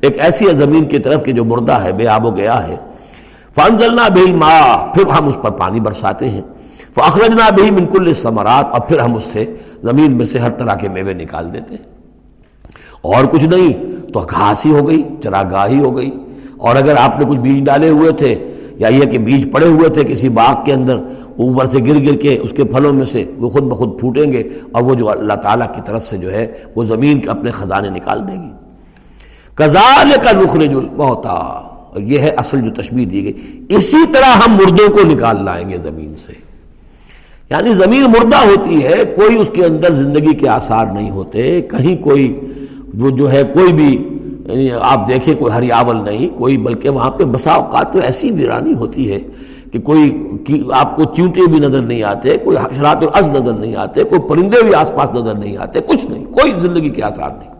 ایک ایسی زمین کی طرف کہ جو مردہ ہے بے آب و گیا ہے فانزلنا بہل ما پھر ہم اس پر پانی برساتے ہیں۔ فاخرجنا بھی منکل ثمرات اور پھر ہم اس سے زمین میں سے ہر طرح کے میوے نکال دیتے ہیں۔ اور کچھ نہیں، تو گھاس ہی ہو گئی چراگاہی ہو گئی۔ اور اگر آپ نے کچھ بیج ڈالے ہوئے تھے، یا یہ کہ بیج پڑے ہوئے تھے کسی باغ کے اندر، اوپر سے گر گر کے اس کے پھلوں میں سے وہ خود بخود پھوٹیں گے، اور وہ جو اللہ تعالیٰ کی طرف سے جو ہے، وہ زمین کے اپنے خزانے نکال دے گی کزال کا نخرج الموتا یہ ہے اصل جو تشبیح دی گئی۔ اسی طرح ہم مردوں کو نکال لائیں گے زمین سے۔ یعنی زمین مردہ ہوتی ہے، کوئی اس کے اندر زندگی کے آثار نہیں ہوتے۔ کہیں کوئی وہ جو ہے، کوئی بھی یعنی آپ دیکھیں، کوئی ہریاول نہیں، کوئی بلکہ وہاں پہ بسا اوقات تو ایسی ویرانی ہوتی ہے کہ کوئی آپ کو چونٹے بھی نظر نہیں آتے، کوئی حشرات العز نظر نہیں آتے، کوئی پرندے بھی آس پاس نظر نہیں آتے، کچھ نہیں، کوئی زندگی کے آثار نہیں۔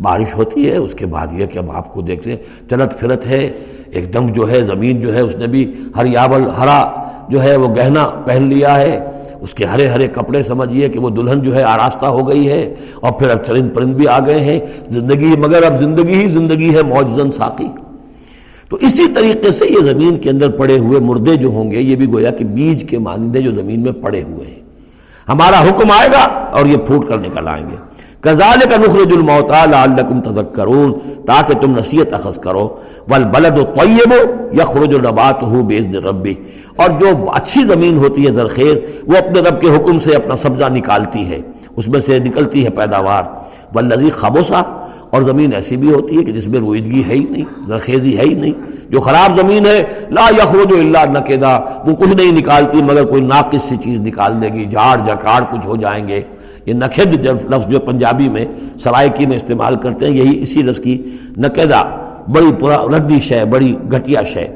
بارش ہوتی ہے، اس کے بعد یہ کہ ہم آپ کو دیکھتے ہیں، چلت پھرت ہے، ایک دم جو ہے، زمین جو ہے، اس نے بھی ہریاول ہرا جو ہے، وہ گہنا پہن لیا ہے۔ اس کے ہرے ہرے کپڑے سمجھیے کہ وہ دلہن جو ہے، آراستہ ہو گئی ہے۔ اور پھر اب چرند پرند بھی آ گئے ہیں۔ زندگی، مگر اب زندگی ہی زندگی ہے موجزن ساقی۔ تو اسی طریقے سے یہ زمین کے اندر پڑے ہوئے مردے جو ہوں گے، یہ بھی گویا کہ بیج کے مانندے جو زمین میں پڑے ہوئے ہیں۔ ہمارا حکم آئے گا اور یہ پھوٹ کر نکل آئیں گے۔ کزال کا نخرج الموتا لعلکم تذکرون، تاکہ تم نصیحت اخذ کرو۔ والبلد طیب یخرج نباتہ باذن ربی۔ اور جو اچھی زمین ہوتی ہے زرخیز، وہ اپنے رب کے حکم سے اپنا سبزہ نکالتی ہے۔ اس میں سے نکلتی ہے پیداوار۔ والذی خبوسا اور زمین ایسی بھی ہوتی ہے کہ جس میں رویدگی ہے ہی نہیں، زرخیزی ہے ہی نہیں۔ جو خراب زمین ہے، لا یخرج الا نکدا۔ وہ کچھ نہیں نکالتی، مگر کوئی ناقص سی چیز نکال دے گی، جھاڑ جکاڑ کچھ ہو جائیں گے۔ یہ نقد لفظ جو پنجابی میں سرائکی میں استعمال کرتے ہیں، یہی اسی لفظ کی نقدہ بڑی پورا ردی شے، بڑی گھٹیا شے۔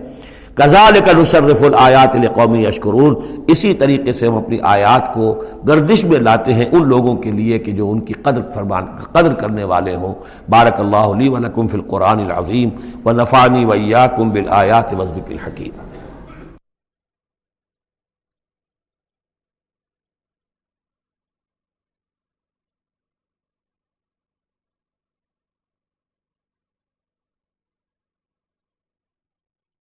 کزال کا نصرف الآیات قومی اشکرون اسی طریقے سے ہم اپنی آیات کو گردش میں لاتے ہیں ان لوگوں کے لیے کہ جو ان کی قدر فرمان، قدر کرنے والے ہوں۔ بارک اللہ علی ولکم فی القرآن العظیم۔ و نفانی ویاکم بالآیات وزدک الحکیم۔